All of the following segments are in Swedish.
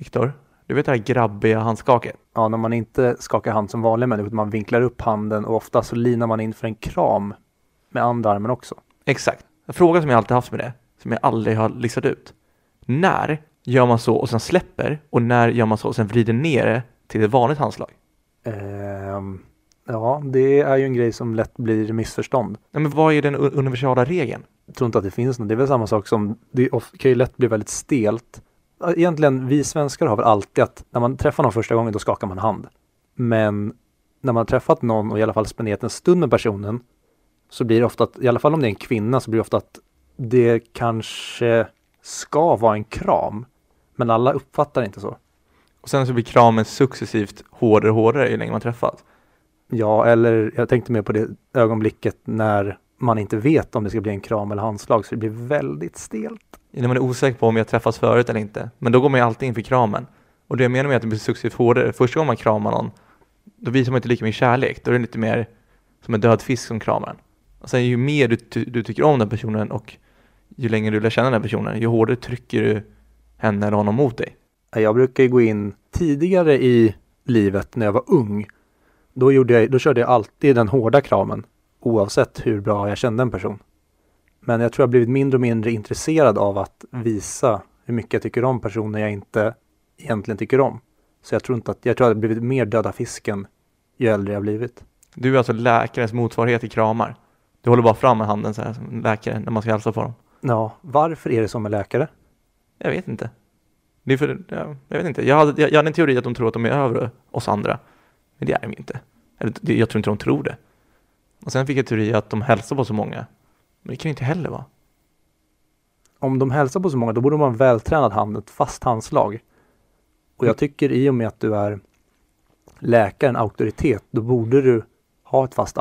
Viktor, du vet det här grabbiga handskaket? Ja, när man inte skakar hand som vanliga människor, utan man vinklar upp handen och ofta så linar man in för en kram med andra armen också. Exakt. En fråga som jag alltid haft med det, som jag aldrig har listat ut. När gör man så och sen släpper och när gör man så och sen vrider ner det till ett vanligt handslag? Ehm, ja, det är ju en grej som lätt blir missförstånd. Nej, men vad är den universala regeln? Jag tror inte att det finns något. Det är väl samma sak som, det kan ju lätt bli väldigt stelt. Egentligen, vi svenskar har väl alltid att när man träffar någon första gången, då skakar man hand. Men när man har träffat någon och i alla fall spenderat en stund med personen, så blir det ofta att, i alla fall om det är en kvinna, så blir det ofta att det kanske ska vara en kram. Men alla uppfattar det inte så. Och sen så blir kramen successivt hårdare och hårdare ju längre man träffas. Ja, eller jag tänkte mer på det ögonblicket när man inte vet om det ska bli en kram eller handslag, så det blir väldigt stelt. När man är osäker på om jag träffats förut eller inte. Men då går man ju alltid in för kramen. Och det jag menar med att det blir successivt hårdare, första gången man kramar någon, då visar man inte lika mycket kärlek. Då är det lite mer som en död fisk som kramar en. Och sen ju mer du, ty- du tycker om den personen och ju längre du lär känna den personen, ju hårdare trycker du henne eller honom mot dig. Jag brukar ju gå in tidigare i livet när jag var ung. Då, gjorde jag, då körde jag alltid den hårda kramen oavsett hur bra jag kände en person. Men jag tror jag har blivit mindre och mindre intresserad av att visa hur mycket jag tycker om personer jag inte egentligen tycker om. Så jag tror inte att, jag tror att jag blivit mer döda fisken ju äldre jag blivit. Du är alltså läkarens motsvarighet till kramar. Du håller bara fram med handen så här som läkare när man ska hälsa på dem. Ja, varför är det så med läkare? Jag vet inte. Det är för, ja, jag vet inte. Jag hade, jag, jag hade en teori att de tror att de är över oss andra. Men det är de ju inte. Eller jag tror inte de tror det. Och sen fick jag teori att de hälsar på så många. Men det kan ju inte heller vara. Om de hälsar på så många, då borde de ha en vältränad hand, ett fast handslag. Och jag tycker i och med att du är läkare, en auktoritet, då borde du ha ett fast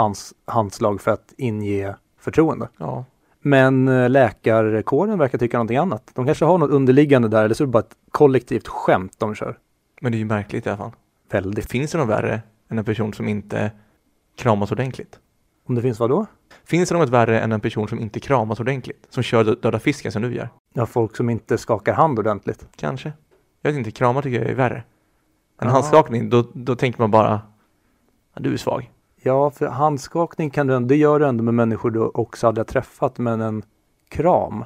handslag för att inge förtroende. Ja. Men eh, läkarkåren verkar tycka någonting annat. De kanske har något underliggande där, eller så är det bara ett kollektivt skämt de kör. Men det är ju märkligt i alla fall. Väldigt. Finns det något värre än en person som inte kramas ordentligt? Om det finns vad då? Finns det något värre än en person som inte kramas ordentligt? Som kör dö- döda fisken som du gör? Ja, folk som inte skakar hand ordentligt. Kanske. Jag vet inte, kramar tycker jag är värre. En Ja. handskakning, då, då tänker man bara, ja, du är svag. Ja, för handskakning kan du ändå, det gör du ändå med människor du också hade träffat, men en kram,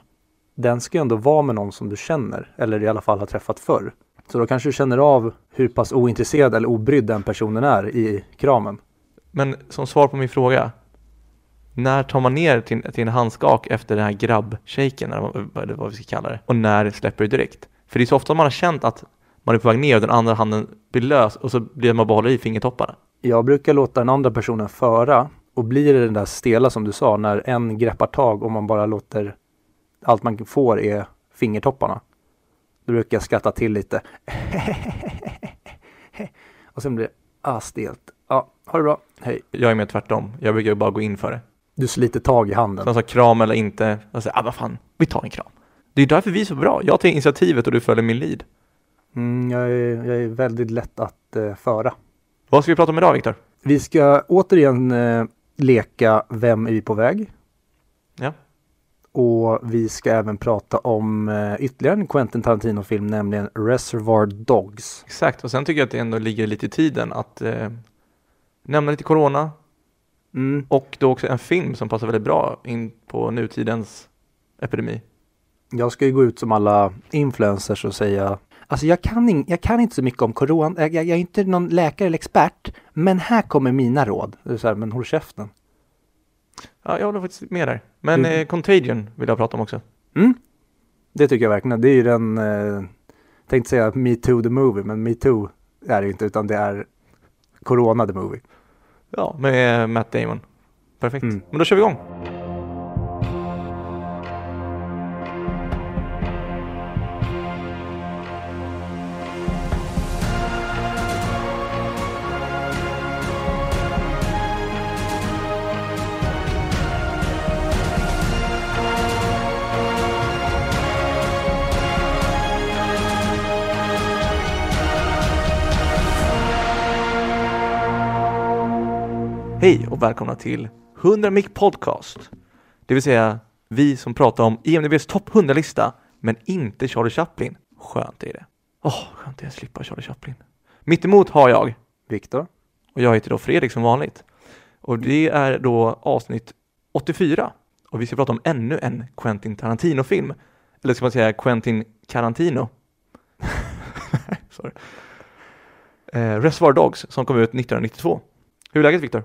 den ska ju ändå vara med någon som du känner, eller i alla fall har träffat förr. Så då kanske du känner av hur pass ointresserad eller obrydd den personen är i kramen. Men som svar på min fråga, när tar man ner till, till en handskak efter den här grabbshaken, eller vad- vi ska kalla det, och när släpper du direkt? För det är så ofta man har känt att man är på väg ner och den andra handen blir lös och så blir man bara håller i fingertopparna. Jag brukar låta den andra personen föra och blir det den där stela som du sa, när en greppar tag och man bara låter allt man får är fingertopparna. Då brukar jag skratta till lite. och sen blir det ah, stelt. Ja, ha det bra. Hej. Jag är mer tvärtom, jag brukar bara gå in för det. Du sliter tag i handen. Som kram eller inte, jag säger, ah vad fan, vi tar en kram. Det är därför vi är så bra, jag tar initiativet och du följer min lead. Mm, jag, är, jag är väldigt lätt att eh, föra. Vad ska vi prata om idag Viktor? Vi ska återigen eh, leka Vem är vi på väg? Ja. Och vi ska även prata om eh, ytterligare en Quentin Tarantino-film, nämligen Reservoir Dogs. Exakt, och sen tycker jag att det ändå ligger lite i tiden att eh, nämna lite corona Mm. och då också en film som passar väldigt bra in på nutidens epidemi. Jag ska ju gå ut som alla influencers och säga Alltså jag kan, in, jag kan inte så mycket om corona, jag, jag är inte någon läkare eller expert, men här kommer mina råd. Det är så här, men håll käften. Ja, jag håller faktiskt med där. Men Mm. eh, Contagion vill jag prata om också. Mm. Det tycker jag verkligen. Det är ju den, eh, tänkte säga Me Too the Movie, men Me Too är det inte, utan det är Corona the Movie. Ja, med Matt Damon. Perfekt. Mm. Men då kör vi igång. Hej och välkomna till 100 Mic Podcast. Det vill säga vi som pratar om IMDBs topp 100-lista, men inte Charlie Chaplin. Skönt är det. Åh, skönt att jag slippa Charlie Chaplin. Mitt emot har jag, Viktor? och jag heter då Fredrik som vanligt. Och det är då avsnitt 84. Och vi ska prata om ännu en Quentin Tarantino-film. Eller ska man säga Quentin Tarantino? Sorry. Eh, Reservoir Dogs som kom ut 1992. Hur är läget Viktor?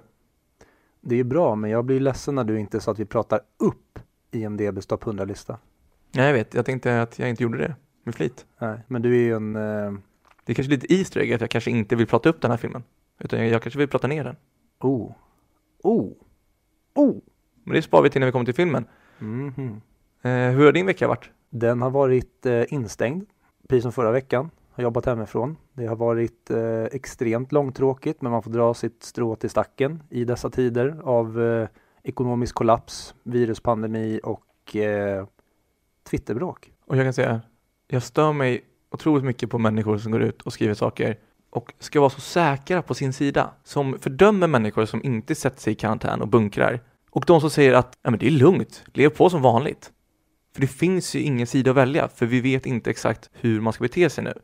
Det är bra, men jag blir ledsen när du inte sa att vi pratar upp IMDBs topp 100-lista. Nej, jag vet. Jag tänkte att jag inte gjorde det med flit. Nej, men du är ju en... Eh, Det är kanske lite Easter egg att jag kanske inte vill prata upp den här filmen. Utan jag, jag kanske vill prata ner den. oh. Oh. Oh. Men det sparar vi till när vi kommer till filmen. Mhm. Eh, hur har din vecka varit? Den har varit eh, instängd, precis som förra veckan. Har jobbat hemifrån. Det har varit eh, extremt långtråkigt, men man får dra sitt strå till stacken i dessa tider av eh, ekonomisk kollaps, viruspandemi och eh, Twitterbråk. Och jag kan säga, jag stör mig otroligt mycket på människor som går ut och skriver saker och ska vara så säkra på sin sida, som fördömer människor som inte sätter sig i karantän och bunkrar. Och de som säger att ja, men det är lugnt, lev på som vanligt. För det finns ju ingen sida att välja, för vi vet inte exakt hur man ska bete sig nu.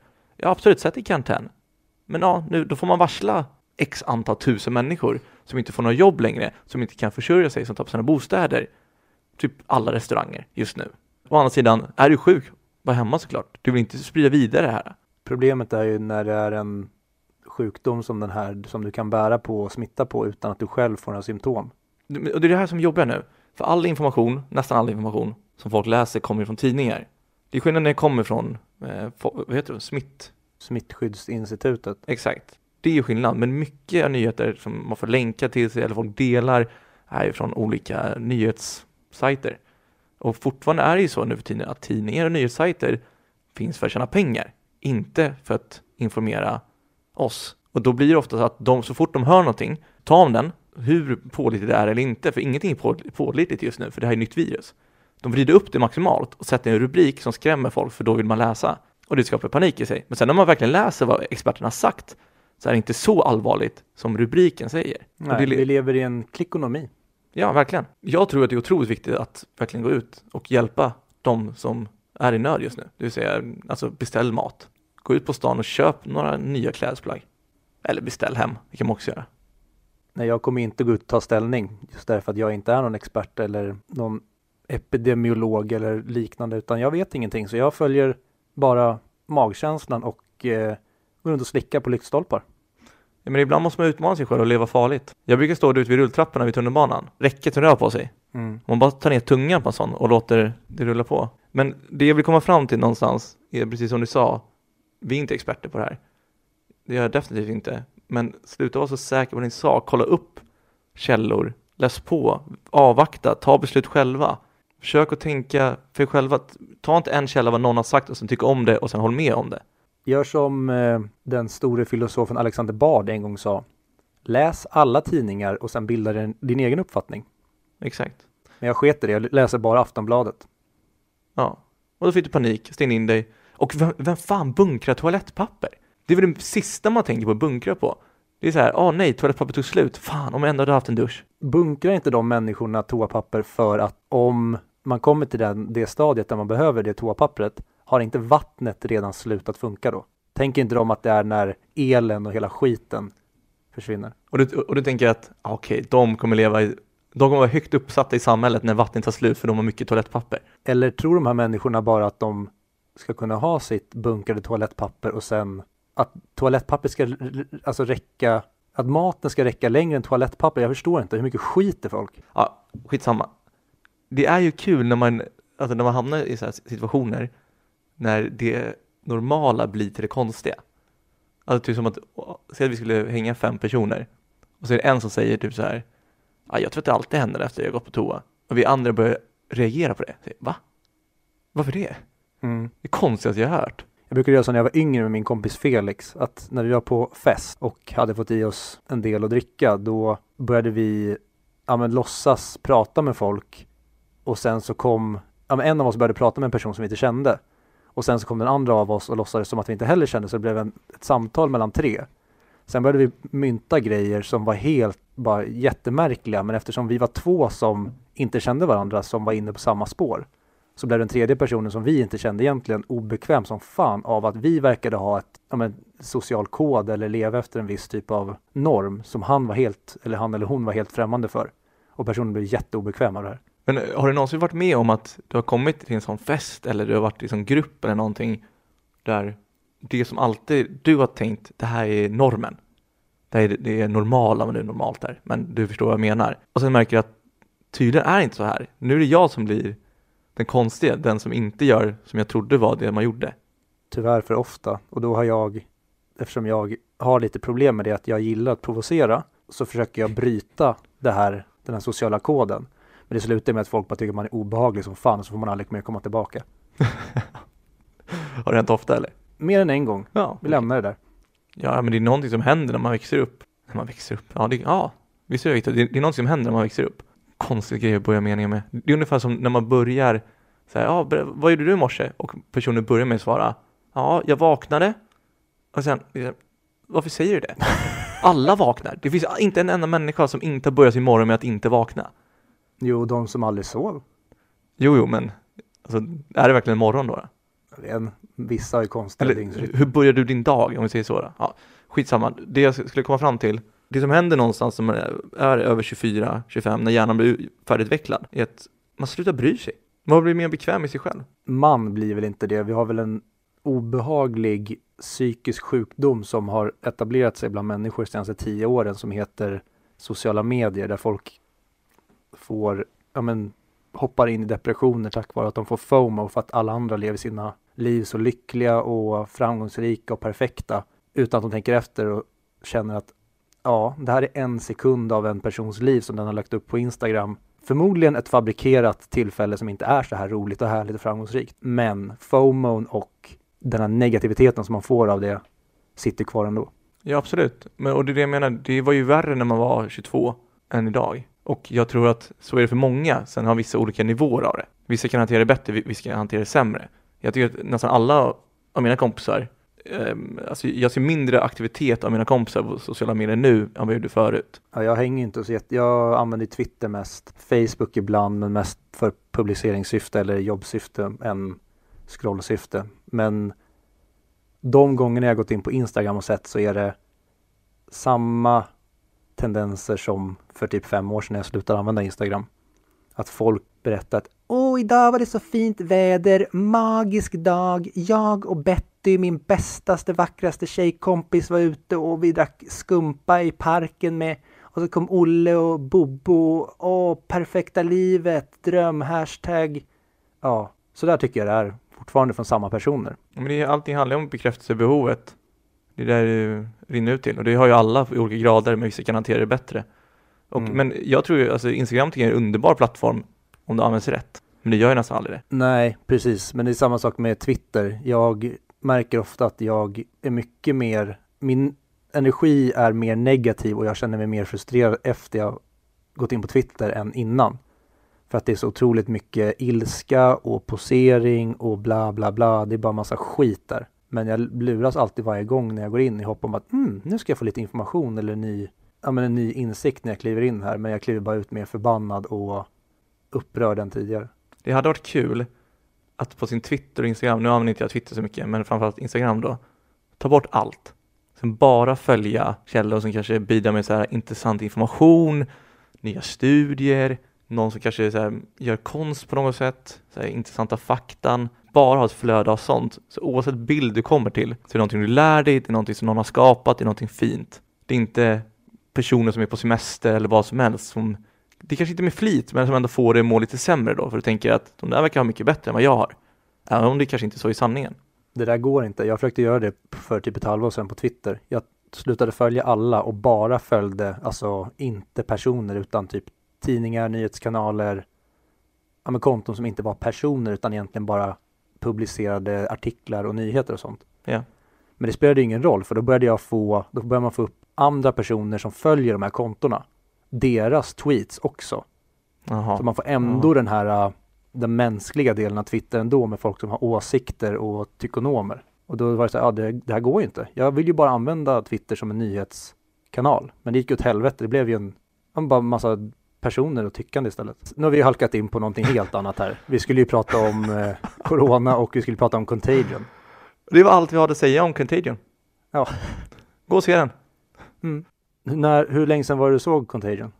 Ja, absolut, sätt i karantän. Men ja, nu, då får man varsla x antal tusen människor som inte får några jobb längre, som inte kan försörja sig, som tappar sina bostäder. Typ alla restauranger just nu. Å andra sidan, är du sjuk, var hemma såklart. Du vill inte sprida vidare det här. Problemet är ju när det är en sjukdom som den här som du kan bära på och smitta på utan att du själv får några symptom. Och det är det här som jobbar nu. För all information, nästan all information som folk läser kommer från tidningar. Det är skillnad när det kommer från, eh, vad heter det, smitt. Smittskyddsinstitutet. Exakt. Det är ju skillnad, men mycket av nyheter som man får länka till sig eller folk delar är ju från olika nyhetssajter. Och fortfarande är det ju så nu för tiden att tidningar och nyhetssajter finns för att tjäna pengar, inte för att informera oss. Och då blir det ofta så att de, så fort de hör någonting, ta om den, hur pålitligt det är eller inte, för ingenting är på- pålitligt just nu, för det här är ett nytt virus. De vrider upp det maximalt och sätter en rubrik som skrämmer folk, för då vill man läsa. Och det skapar panik i sig. Men sen när man verkligen läser vad experterna har sagt, så är det inte så allvarligt som rubriken säger. Nej, det, vi lever i en klickonomi. Ja, verkligen. Jag tror att det är otroligt viktigt att verkligen gå ut och hjälpa de som är i nöd just nu. Det vill säga, alltså beställ mat. Gå ut på stan och köp några nya klädesplagg. Eller beställ hem, det kan man också göra. Nej, jag kommer inte gå ut och ta ställning just därför att jag inte är någon expert eller någon epidemiolog eller liknande utan jag vet ingenting så jag följer bara magkänslan och eh, går runt och slickar på lyktstolpar. Ja, men ibland måste man utmana sig själv och leva farligt. Jag brukar stå ute vid rulltrapporna vid tunnelbanan. Räcket rör på sig. Mm. Man bara tar ner tungan på en sån och låter det rulla på. Men det jag vill komma fram till någonstans är precis som du sa. Vi är inte experter på det här. Det är jag definitivt inte. Men sluta vara så säker på din sak. Kolla upp källor. Läs på. Avvakta. Ta beslut själva. Försök att tänka för er själva. Ta inte en källa vad någon har sagt och sen tycka om det och sen håll med om det. Gör som eh, den store filosofen Alexander Bard en gång sa. Läs alla tidningar och sen bilda din, din egen uppfattning. Exakt. Men jag sket det, jag läser bara Aftonbladet. Ja. Och då fick du panik, stängde in dig. Och vem, vem fan bunkrar toalettpapper? Det är väl det sista man tänker på att bunkra på. Det är så här, åh nej, toalettpapper tog slut. Fan, om jag ändå hade haft en dusch. Bunkrar inte de människorna toapapper för att om man kommer till den, det stadiet där man behöver det toapappret, har inte vattnet redan slutat funka då? Tänker inte de att det är när elen och hela skiten försvinner? Och du, och du tänker att, okej, de kommer leva i, de kommer vara högt uppsatta i samhället när vattnet tar slut för de har mycket toalettpapper. Eller tror de här människorna bara att de ska kunna ha sitt bunkrade toalettpapper och sen att toalettpapper ska alltså räcka, att maten ska räcka längre än toalettpapper? Jag förstår inte, hur mycket skiter folk? Ja, skitsamma. Det är ju kul när man, alltså när man hamnar i så situationer när det normala blir till det konstiga. Alltså typ som att, säg att vi skulle hänga fem personer och så är det en som säger typ så här, ja, jag tror att det alltid händer efter jag gått på toa. Och vi andra börjar reagera på det. Säger, Va? Varför det? Mm. Det är konstigaste jag har hört. Jag brukade göra så när jag var yngre med min kompis Felix, att när vi var på fest och hade fått i oss en del att dricka, då började vi ja, men, låtsas prata med folk och sen så kom, ja, men en av oss började prata med en person som vi inte kände och sen så kom den andra av oss och låtsades som att vi inte heller kände så det blev en, ett samtal mellan tre. Sen började vi mynta grejer som var helt bara jättemärkliga men eftersom vi var två som inte kände varandra som var inne på samma spår så blev den tredje personen som vi inte kände egentligen obekväm som fan av att vi verkade ha ett ja, men, social kod eller leva efter en viss typ av norm som han var helt, eller han eller hon var helt främmande för. Och personen blev jätteobekväm av det här. Men eh, har du någonsin varit med om att du har kommit till en sån fest eller du har varit i en sån grupp eller någonting där det som alltid du har tänkt, det här är normen. Det, här är, det är normala, men det är normalt där. Men du förstår vad jag menar. Och sen märker du att tydligen är det inte så här. Nu är det jag som blir den konstiga, den som inte gör som jag trodde var det man gjorde. Tyvärr för ofta. Och då har jag, eftersom jag har lite problem med det, att jag gillar att provocera, så försöker jag bryta det här, den här sociala koden. Men det slutar med att folk bara tycker att man är obehaglig som fan och så får man aldrig mer komma tillbaka. Har det hänt ofta eller? Mer än en gång. Ja. Vi lämnar det där. Ja, men det är någonting som händer när man växer upp. När man växer upp? Ja, det, ja visst är det Victor? Det, är någonting som händer när man växer upp. Konstig grej att börja meningen med. Det är ungefär som när man börjar så här, ja, vad gjorde du i morse? Och personen börjar med att svara, ja, jag vaknade. Och sen, varför säger du det? Alla vaknar. Det finns inte en enda människa som inte har börjat sin morgon med att inte vakna. Jo, de som aldrig sov. Jo, jo, men alltså, är det verkligen morgon då? En, vissa har ju konstiga Eller hur börjar du din dag om vi säger så? Då? Ja, skitsamma, det jag skulle komma fram till, det som händer någonstans som är, är över 24-25 när hjärnan blir färdigutvecklad är att man slutar bry sig. Man blir mer bekväm med sig själv. Man blir väl inte det. Vi har väl en obehaglig psykisk sjukdom som har etablerat sig bland människor de senaste tio åren som heter sociala medier där folk får, ja men, hoppar in i depressioner tack vare att de får FOMO för att alla andra lever sina liv så lyckliga och framgångsrika och perfekta utan att de tänker efter och känner att ja, det här är en sekund av en persons liv som den har lagt upp på Instagram. Förmodligen ett fabrikerat tillfälle som inte är så här roligt och härligt och framgångsrikt. Men FOMOn och den här negativiteten som man får av det sitter kvar ändå. Ja, absolut. Men, och det är det jag menar, det var ju värre när man var 22 än idag. Och jag tror att så är det för många. Sen har vissa olika nivåer av det. Vissa kan hantera det bättre, vissa kan hantera det sämre. Jag tycker att nästan alla av mina kompisar, eh, alltså jag ser mindre aktivitet av mina kompisar på sociala medier nu än vad jag gjorde förut. Ja, jag hänger inte så jätte... Jag använder Twitter mest, Facebook ibland, men mest för publiceringssyfte eller jobbsyfte än scrollsyfte. Men de gångerna jag gått in på Instagram och sett så är det samma tendenser som för typ fem år sedan när jag slutade använda Instagram. Att folk berättar att Åh, idag var det så fint väder, magisk dag. Jag och Betty, min bästaste, vackraste tjejkompis var ute och vi drack skumpa i parken med och så kom Olle och Bobo. Åh, perfekta livet, dröm, hashtag. Ja, så där tycker jag det är fortfarande från samma personer. Men det är, allting handlar om bekräftelsebehovet. Det är där det rinner ut till. Och det har ju alla i olika grader, men vissa kan hantera det bättre. Och, Mm. Men jag tror ju, alltså Instagram tycker jag är en underbar plattform om det används rätt. Men det gör ju nästan aldrig det. Nej, precis. Men det är samma sak med Twitter. Jag märker ofta att jag är mycket mer, min energi är mer negativ och jag känner mig mer frustrerad efter jag gått in på Twitter än innan. För att det är så otroligt mycket ilska och posering och bla bla bla. Det är bara massa skit där. Men jag luras alltid varje gång när jag går in i hopp om att mm, nu ska jag få lite information eller ny, ja, men en ny insikt när jag kliver in här. Men jag kliver bara ut mer förbannad och upprörd än tidigare. Det hade varit kul att på sin Twitter och Instagram, nu använder inte jag Twitter så mycket, men framförallt Instagram då, ta bort allt. Sen bara följa källor som kanske bidrar med så här intressant information, nya studier, någon som kanske så här gör konst på något sätt, så här intressanta faktan. Bara ha ett flöde av sånt. Så oavsett bild du kommer till, så är det någonting du lär dig, det är någonting som någon har skapat, det är någonting fint. Det är inte personer som är på semester eller vad som helst som det kanske inte är med flit, men som ändå får det att må lite sämre då, för du tänker att de där verkar ha mycket bättre än vad jag har. Även om det kanske inte är så i sanningen. Det där går inte. Jag försökte göra det för typ ett halvår sedan på Twitter. Jag slutade följa alla och bara följde, alltså inte personer utan typ tidningar, nyhetskanaler, ja, men konton som inte var personer utan egentligen bara publicerade artiklar och nyheter och sånt. Ja. Men det spelade ingen roll för då började jag få, då började man få upp andra personer som följer de här kontona. Deras tweets också. Jaha. Så man får ändå Ja. den här, äh, den mänskliga delen av Twitter ändå med folk som har åsikter och tykonomer. Och då var det så här, ja det, det här går ju inte. Jag vill ju bara använda Twitter som en nyhetskanal. Men det gick ju åt helvete. Det blev ju en, en bara massa personer och tyckande istället. Nu har vi halkat in på någonting helt annat här. Vi skulle ju prata om eh, Corona och vi skulle prata om Contagion. Det var allt vi hade att säga om Contagion. Ja. Gå och se den. Mm. När, hur länge sedan var det du såg Contagion?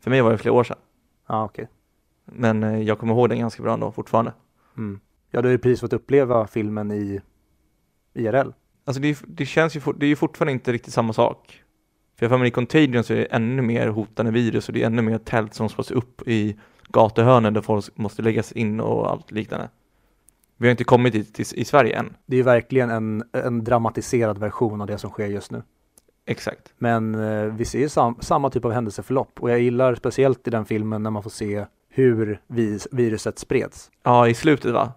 För mig var det flera år sedan. Ja, okej. Men eh, jag kommer ihåg den ganska bra ändå fortfarande. Mm. Ja, du har ju precis fått uppleva filmen i IRL. Alltså det, det känns ju, det är ju fortfarande inte riktigt samma sak. För jag för mig i Contagion så är det ännu mer hotande virus och det är ännu mer tält som slås upp i gatuhörnen där folk måste läggas in och allt liknande. Vi har inte kommit dit till, i Sverige än. Det är ju verkligen en, en dramatiserad version av det som sker just nu. Exakt. Men eh, vi ser ju sam, samma typ av händelseförlopp och jag gillar speciellt i den filmen när man får se hur vis, viruset spreds. Ja, i slutet va?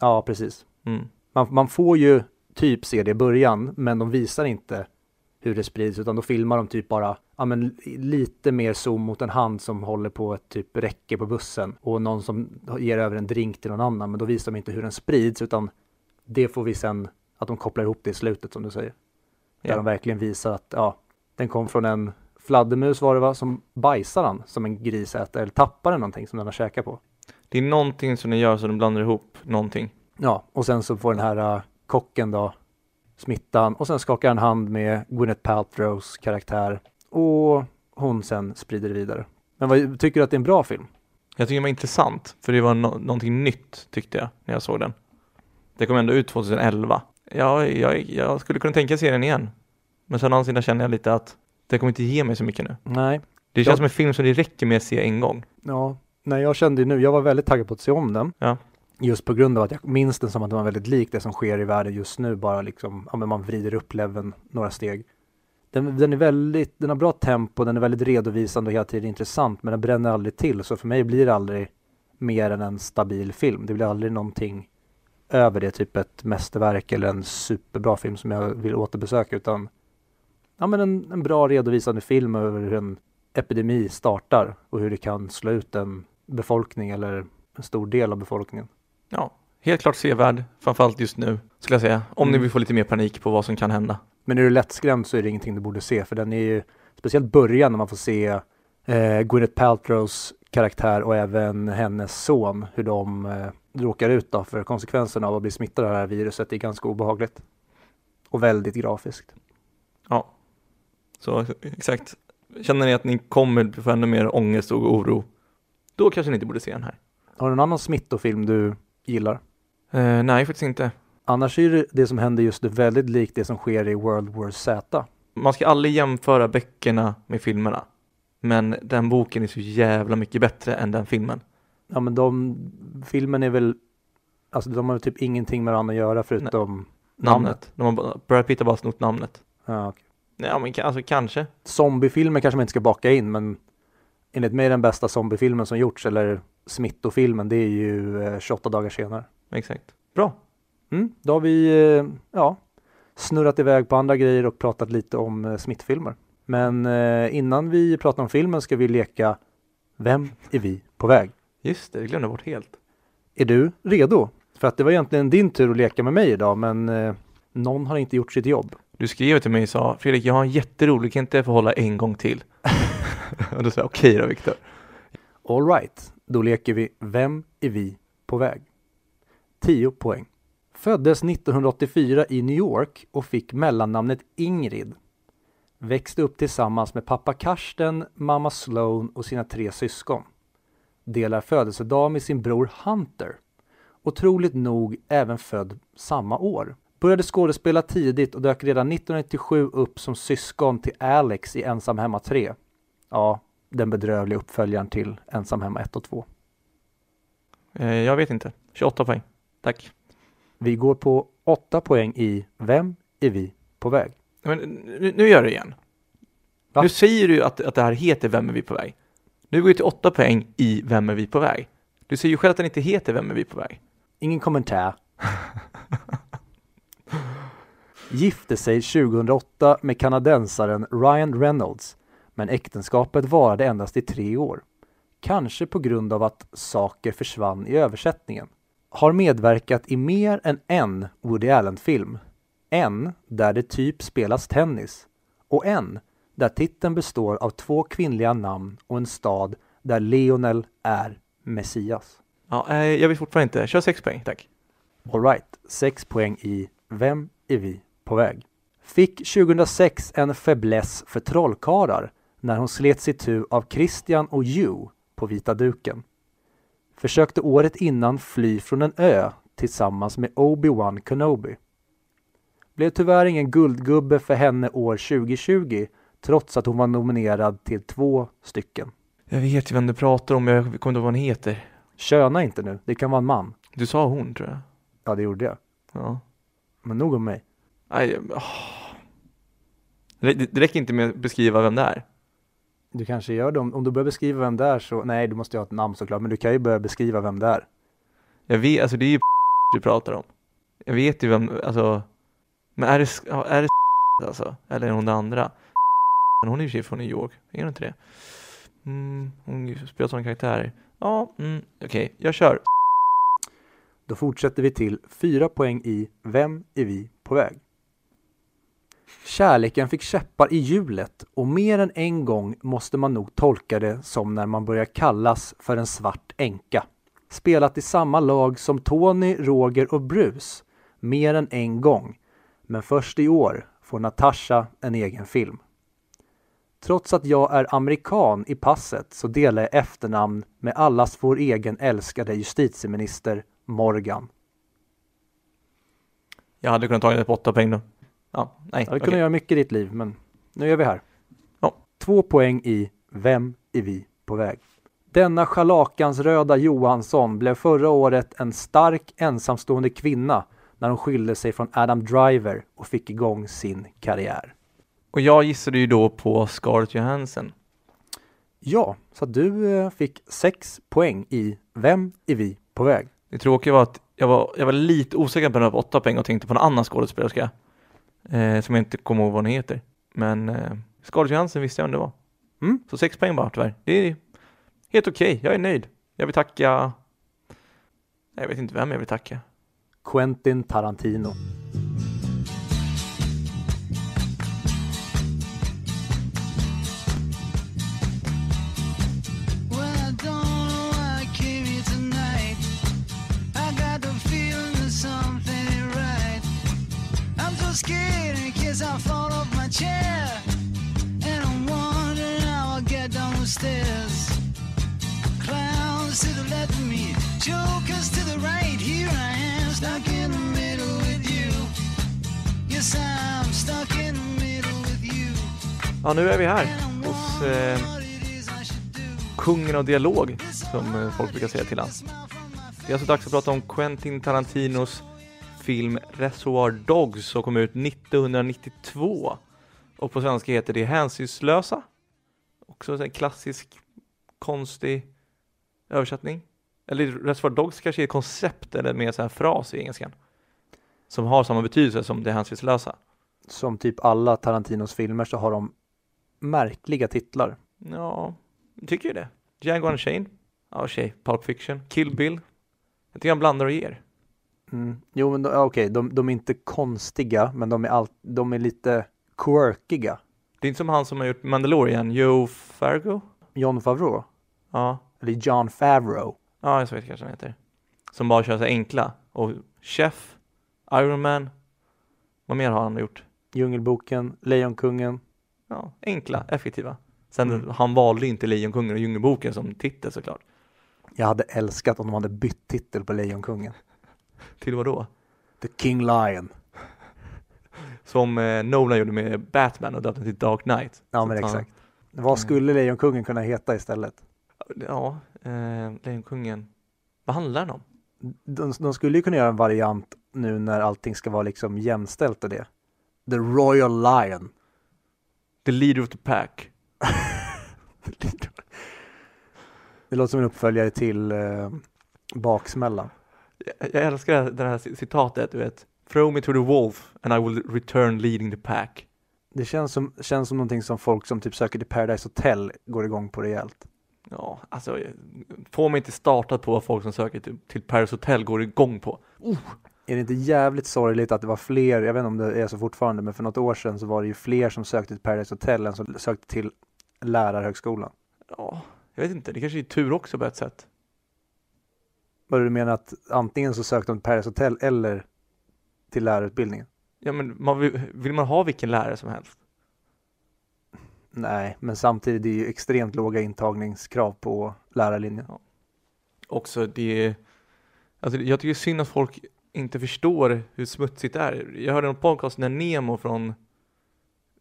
Ja, precis. Mm. Man, man får ju typ se det i början, men de visar inte hur det sprids, utan då filmar de typ bara ja, men lite mer zoom mot en hand som håller på ett typ räcke på bussen och någon som ger över en drink till någon annan, men då visar de inte hur den sprids, utan det får vi sen att de kopplar ihop det i slutet som du säger. Där Ja. de verkligen visar att ja, den kom från en fladdermus var det va, som bajsar den som en gris äter eller tappar den någonting som den har käkat på. Det är någonting som de gör så de blandar ihop någonting. Ja, och sen så får den här äh, kocken då smittan och sen skakar han hand med Gwyneth Paltrows karaktär och hon sen sprider det vidare. Men vad, tycker du att det är en bra film? Jag tycker det var intressant, för det var no- någonting nytt tyckte jag när jag såg den. Det kom ändå ut 2011. Ja, jag, jag skulle kunna tänka se den igen. Men sen å andra sidan känner jag lite att det kommer inte ge mig så mycket nu. Nej, Det känns Ja. som en film som det räcker med att se en gång. ja, nej jag kände ju nu, jag var väldigt taggad på att se om den. Ja. Just på grund av att jag minns den som att den var väldigt lik det som sker i världen just nu, bara liksom, ja men man vrider upp leveln några steg. Den, den är väldigt, den har bra tempo, den är väldigt redovisande och hela tiden intressant, men den bränner aldrig till, så för mig blir det aldrig mer än en stabil film. Det blir aldrig någonting över det, typ ett mästerverk eller en superbra film som jag vill återbesöka, utan ja men en, en bra redovisande film över hur en epidemi startar och hur det kan slå ut en befolkning eller en stor del av befolkningen. Ja, helt klart sevärd, framförallt just nu, skulle jag säga. Om ni Mm. vill få lite mer panik på vad som kan hända. Men är du lättskrämd så är det ingenting du borde se för den är ju speciellt början när man får se eh, Gwyneth Paltrows karaktär och även hennes son hur de eh, råkar ut då för konsekvenserna av att bli smittade av det här viruset är ganska obehagligt. Och väldigt grafiskt. Ja, så exakt. Känner ni att ni kommer få ännu mer ångest och oro, då kanske ni inte borde se den här. Har du någon annan smittofilm du gillar? Eh, nej, faktiskt inte. Annars är det, det som händer just nu väldigt likt det som sker i World War Z. Man ska aldrig jämföra böckerna med filmerna. Men den boken är så jävla mycket bättre än den filmen. Ja men de, filmen är väl, alltså de har typ ingenting med varandra att göra förutom Namnet. De har, Brad Pitt har bara snott namnet. Ja, okej. Ja, men alltså kanske. Zombiefilmer kanske man inte ska baka in, men enligt mig den bästa zombiefilmen som gjorts, eller smittofilmen, det är ju eh, 28 dagar senare. Exakt. Bra. Mm, då har vi eh, ja, snurrat iväg på andra grejer och pratat lite om eh, smittfilmer. Men eh, innan vi pratar om filmen ska vi leka Vem är vi på väg? Just det, det glömde bort helt. Är du redo? För att det var egentligen din tur att leka med mig idag, men eh, någon har inte gjort sitt jobb. Du skrev till mig och sa Fredrik, jag har en jätterolig, kan inte jag få hålla en gång till? och då sa jag okej då Viktor. All right, då leker vi Vem är vi på väg? 10 poäng. Föddes 1984 i New York och fick mellannamnet Ingrid. Växte upp tillsammans med pappa Karsten, mamma Sloan och sina tre syskon. Delar födelsedag med sin bror Hunter. Otroligt nog även född samma år. Började skådespela tidigt och dök redan 1997 upp som syskon till Alex i Ensam hemma 3. Ja, den bedrövliga uppföljaren till Ensam hemma 1 och 2. Eh, jag vet inte. 28 poäng. Tack. Vi går på 8 poäng i Vem är vi på väg? Men nu, gör du det igen. Va? Nu säger du att, att det här heter Vem är vi på väg? Nu går vi till 8 poäng i Vem är vi på väg? Du säger ju själv att den inte heter Vem är vi på väg? Ingen kommentar. Gifte sig 2008 med kanadensaren Ryan Reynolds, men äktenskapet varade endast i tre år. Kanske på grund av att saker försvann i översättningen. Har medverkat i mer än en Woody Allen-film. En där det typ spelas tennis. Och en där titeln består av två kvinnliga namn och en stad där Leonel är Messias. Ja, eh, jag vet fortfarande inte. Kör sex poäng, tack. Alright, 6 poäng i Vem är vi på väg? Fick 2006 en fäbless för trollkarlar när hon slets itu av Christian och Hugh på vita duken. Försökte året innan fly från en ö tillsammans med Obi-Wan Kenobi. Blev tyvärr ingen guldgubbe för henne år 2020 trots att hon var nominerad till två stycken. Jag vet ju vem du pratar om, jag kommer inte ihåg vad hon heter. Köna inte nu, det kan vara en man. Du sa hon, tror jag. Ja, det gjorde jag. Ja. Men nog om mig. Nej, åh. Det, det räcker inte med att beskriva vem det är. Du kanske gör det om, om du börjar beskriva vem det är så, nej du måste ju ha ett namn såklart, men du kan ju börja beskriva vem det är. Jag vet, alltså det är ju du pratar om. Jag vet ju vem, alltså. Men är det, är det alltså? Eller är hon det andra? Men hon är ju tjej från New York, är hon inte det? Mm, hon spelar sådana karaktärer. Ja, mm, okej, jag kör. Då fortsätter vi till fyra poäng i Vem är vi på väg? Kärleken fick käppar i hjulet och mer än en gång måste man nog tolka det som när man börjar kallas för en svart änka. Spelat i samma lag som Tony, Roger och Bruce mer än en gång. Men först i år får Natasha en egen film. Trots att jag är amerikan i passet så delar jag efternamn med allas vår egen älskade justitieminister Morgan. Jag hade kunnat ta det på åtta poäng då. Ja, nej. Jag hade okej. kunnat göra mycket i ditt liv, men nu är vi här. Ja. Två poäng i Vem är vi på väg? Denna scharlakansröda Johansson blev förra året en stark ensamstående kvinna när hon skilde sig från Adam Driver och fick igång sin karriär. Och jag gissade ju då på Scarlett Johansson. Ja, så du eh, fick sex poäng i Vem är vi på väg? Det tråkiga var att jag var, jag var lite osäker på den här på åtta poäng och tänkte på en annan skådespelerska. Eh, som jag inte kommer ihåg vad hon heter. Men eh, Scarlett Johansson visste jag vem det var. Mm. Så sex poäng bara tyvärr. Det är helt okej, jag är nöjd. Jag vill tacka... Jag vet inte vem jag vill tacka. Quentin Tarantino. Ja, nu är vi här hos eh, kungen av dialog, som eh, folk brukar säga till hans. Det är alltså dags att prata om Quentin Tarantinos film Reservoir Dogs som kom ut 1992. Och på svenska heter det Hänsynslösa. Också en klassisk, konstig översättning. Eller Reservoir Dogs kanske är ett koncept eller mer så här fras i engelskan. Som har samma betydelse som det hänsynslösa. Som typ alla Tarantinos filmer så har de märkliga titlar. Ja, jag tycker ju det. Django Unchained. Ja, tjej. Pulp Fiction. Kill Bill. Jag tycker han blandar och ger. Mm. Jo, men okej, de, de är inte konstiga, men de är, all, de är lite quirkiga. Det är inte som han som har gjort Mandalorian, Joe Fargo? John Favreau, Ja, eller John Favreau. ja jag vet kanske han heter. Som bara kör så enkla. Och Chef, Iron Man. Vad mer har han gjort? Djungelboken, Lejonkungen. Ja, enkla, effektiva. Sen Mm. han valde inte Lejonkungen och Djungelboken som titel såklart. Jag hade älskat om de hade bytt titel på Lejonkungen. Till vad då? The King Lion. Som eh, Nolan gjorde med Batman och döpte till Dark Knight. Ja, men att han- exakt. Vad skulle Lejonkungen kunna heta istället? Ja, eh, Lejonkungen. Vad handlar den om? De, de skulle ju kunna göra en variant nu när allting ska vara liksom jämställt och det. The Royal Lion. The leader of the pack. Det låter som en uppföljare till eh, Baksmällan. Jag, jag älskar det här citatet, du vet. Throw me to the wolf and I will return leading the pack. Det känns som, känns som någonting som folk som typ söker till Paradise Hotel går igång på rejält. Ja, alltså få mig inte startat på vad folk som söker till, till Paris Hotel går igång på. Är det inte jävligt sorgligt att det var fler, jag vet inte om det är så fortfarande, men för något år sedan så var det ju fler som sökte till Paradise Hotel än som sökte till Lärarhögskolan. Ja, Jag vet inte, det kanske är tur också på ett sätt. Vad du menar att antingen så sökte de till Paris Hotel eller till lärarutbildningen? Ja men man vill, vill man ha vilken lärare som helst? Nej, men samtidigt det är ju extremt låga intagningskrav på lärarlinjen. Också det, alltså jag tycker det är synd att folk inte förstår hur smutsigt det är. Jag hörde en podcast när Nemo från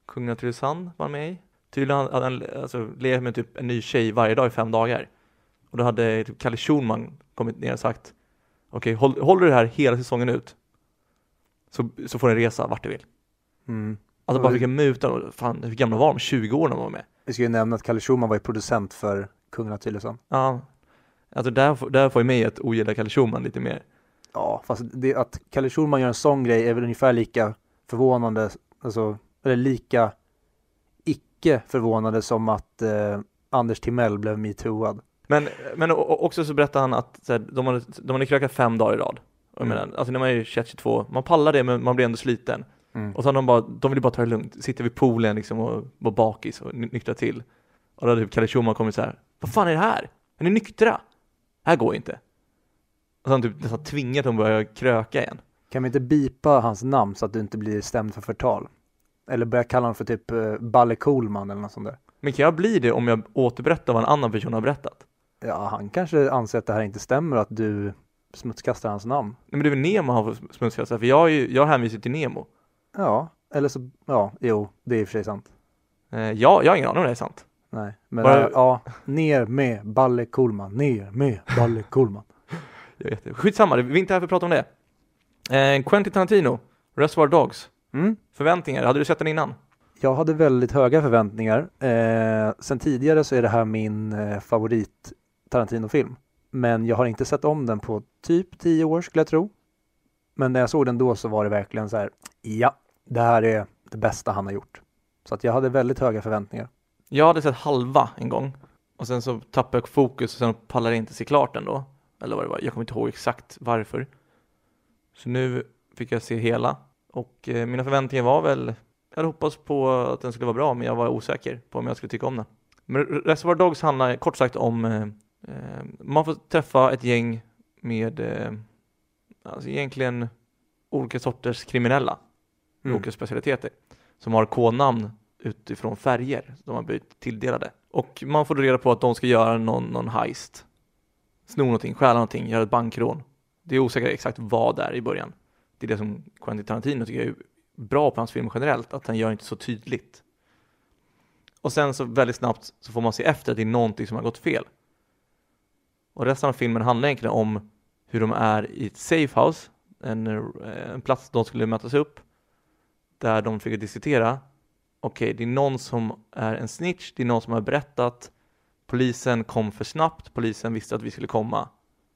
Kungen av Tylösand var med i. Tydligen hade han alltså, levt med typ en ny tjej varje dag i fem dagar. Och då hade typ Kalle Schulman kommit ner och sagt Okej, håll, håller du det här hela säsongen ut så, så får du resa vart du vill. Mm. Alltså bara vi- vilka mutor, fan hur gamla var de? 20 år när de var med. Vi ska ju nämna att Kalle Schulman var ju producent för Kungen av Tylösand. Ja, alltså där, där får ju mig att ogilla Kalle Schulman lite mer. Ja, fast det, att Kalle Schulman gör en sån grej är väl ungefär lika förvånande, alltså, eller lika icke förvånande som att eh, Anders Timell blev metooad. Men, men också så berättade han att så här, de, hade, de hade krökat fem dagar i rad. Jag Mm. menar, alltså när man är 21-22, man pallar det men man blir ändå sliten. Mm. Och så hade de bara, de ville bara ta det lugnt, sitta vid poolen liksom och vara bakis och ny- nyktra till. Och då hade typ Kalle Schulman kommit så här, vad fan är det här? Är ni nyktra? Det här går inte. Och så han typ nästan tvingat att börja kröka igen. Kan vi inte bipa hans namn så att du inte blir stämd för förtal? Eller börja kalla honom för typ eh, Balle Coolman eller något sånt där. Men kan jag bli det om jag återberättar vad en annan person har berättat? Ja, han kanske anser att det här inte stämmer och att du smutskastar hans namn. Nej men det är väl Nemo han får smutskasta, för jag, har ju, jag hänvisar till Nemo. Ja, eller så, ja, jo, det är i och för sig sant. Eh, jag, jag har ingen aning om det är sant. Nej, men Bara- ja, ner med Balle Coolman, ner med Balle Coolman. Jag vet det. Skitsamma, vi är inte här för att prata om det. Eh, Quentin Tarantino, Reservoir Dogs. Mm. Förväntningar, hade du sett den innan? Jag hade väldigt höga förväntningar. Eh, sen tidigare så är det här min eh, favorit Tarantino-film. Men jag har inte sett om den på typ tio år skulle jag tro. Men när jag såg den då så var det verkligen så här, ja, det här är det bästa han har gjort. Så att jag hade väldigt höga förväntningar. Jag hade sett halva en gång och sen så tappade jag fokus och sen pallade jag inte se klart den då. Eller vad det var, jag kommer inte ihåg exakt varför. Så nu fick jag se hela och eh, mina förväntningar var väl, jag hade hoppats på att den skulle vara bra men jag var osäker på om jag skulle tycka om den. Men Reservoir Dogs handlar kort sagt om, eh, eh, man får träffa ett gäng med, eh, alltså egentligen olika sorters kriminella Mm. olika specialiteter som har kodnamn utifrån färger de har blivit tilldelade. Och man får reda på att de ska göra någon, någon heist. Sno någonting, stjäla någonting, göra ett bankrån. Det är osäkert exakt vad det är i början. Det är det som Quentin Tarantino tycker är bra på hans filmer generellt, att han gör inte så tydligt. Och sen så väldigt snabbt så får man se efter att det är någonting som har gått fel. Och resten av filmen handlar egentligen om hur de är i ett safehouse, en, eh, en plats de skulle mötas upp, där de fick diskutera, okej, det är någon som är en snitch, det är någon som har berättat, polisen kom för snabbt, polisen visste att vi skulle komma,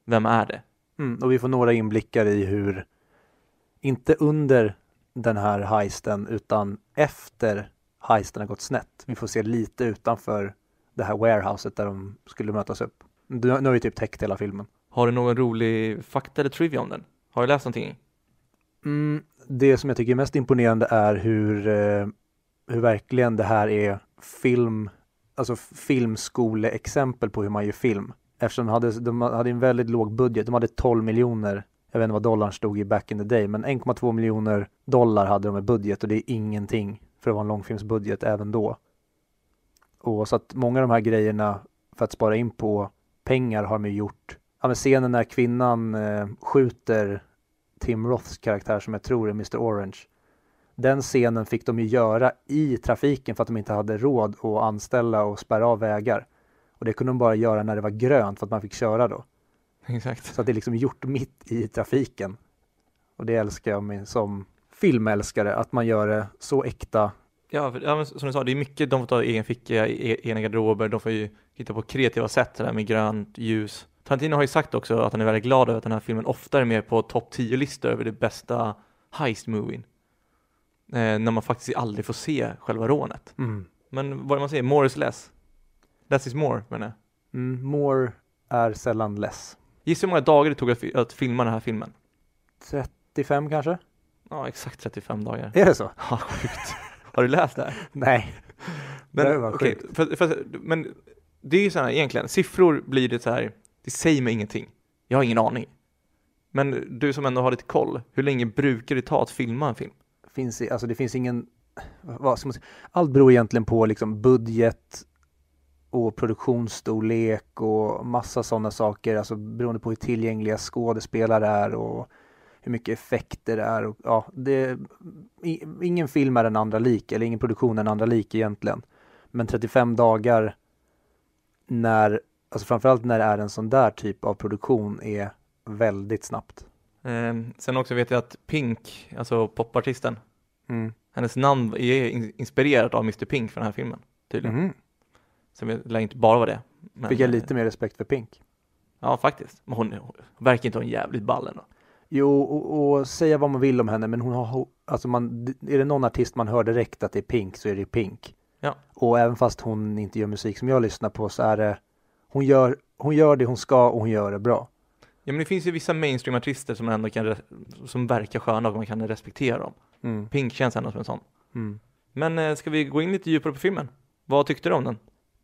vem är det? Mm, och vi får några inblickar i hur, inte under den här heisten, utan efter heisten har gått snett. Vi får se lite utanför det här warehouset där de skulle mötas upp. Nu har vi typ täckt hela filmen. Har du någon rolig fakta eller trivia om den? Har du läst någonting? Mm, det som jag tycker är mest imponerande är hur, eh, hur verkligen det här är film, alltså filmskoleexempel på hur man gör film. Eftersom de hade, de hade en väldigt låg budget, de hade 12 miljoner, jag vet inte vad dollarn stod i back in the day, men 1,2 miljoner dollar hade de i budget och det är ingenting för att vara en långfilmsbudget även då. Och så att många av de här grejerna för att spara in på pengar har de ju gjort. Ja, men scenen när kvinnan eh, skjuter Tim Roths karaktär som jag tror är Mr Orange. Den scenen fick de ju göra i trafiken för att de inte hade råd att anställa och spärra av vägar. Och det kunde de bara göra när det var grönt för att man fick köra då. Exakt. Så att det är liksom gjort mitt i trafiken. Och det älskar jag med, som filmälskare, att man gör det så äkta. Ja, för, ja som du sa, det är mycket de får ta egen ficka, e- egna garderober, de får ju hitta på kreativa sätt det där med grönt ljus. Tarantino har ju sagt också att han är väldigt glad över att den här filmen ofta är med på topp 10-listor över det bästa heist-movien. Eh, när man faktiskt aldrig får se själva rånet. Men vad är det man säger? More is less. Less is more, menar jag. Mm, more är sällan less. Gissa hur många dagar det tog att, att filma den här filmen? 35 kanske? Ja, exakt 35 dagar. Är det så? Ja, sjukt. Har du läst det här? Nej. Men, Det var sjukt. för, för, men det är ju så här egentligen, siffror blir det så här, det säger mig ingenting. Jag har ingen aning. Men du som ändå har lite koll, hur länge brukar det ta att filma en film? Finns, alltså det finns ingen, vad ska man säga, allt beror egentligen på liksom budget och produktionsstorlek och massa sådana saker, alltså beroende på hur tillgängliga skådespelare är och hur mycket effekter det är och ja, det, ingen film är den andra lik, eller ingen produktion är den andra lik egentligen. Men 35 dagar när, alltså framförallt när det är en sån där typ av produktion är väldigt snabbt. Eh, sen också vet jag att Pink, alltså popartisten, Mm. hennes namn är in- inspirerat av Mr Pink för den här filmen, tydligen. Mhm. Sen vet- lär inte bara vara det. Men, Fick jag eh, lite mer respekt för Pink. Ja, faktiskt. Men hon, hon verkar inte ha en jävligt ball ändå. Jo, och, och säga vad man vill om henne, men hon har, alltså man, är det någon artist man hör direkt att det är Pink så är det Pink. Ja. Och även fast hon inte gör musik som jag lyssnar på så är det, hon gör, hon gör det hon ska och hon gör det bra. Ja, men det finns ju vissa mainstream-artister som ändå kan, som verkar sköna och man kan respektera dem. Mm. Pink känns ändå som en sån. Mm. Men eh, ska vi gå in lite djupare på filmen? Vad tyckte du om den?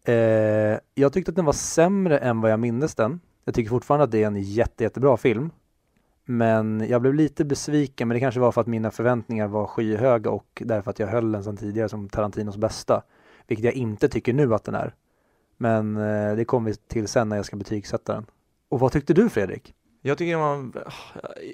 Eh, jag tyckte att den var sämre än vad jag mindes den. Jag tycker fortfarande att det är en jätte, jättebra film. Men jag blev lite besviken, men det kanske var för att mina förväntningar var skyhöga och därför att jag höll den sedan tidigare som Tarantinos bästa. Vilket jag inte tycker nu att den är. Men eh, det kommer vi till sen när jag ska betygsätta den. Och vad tyckte du Fredrik? Jag tycker, man,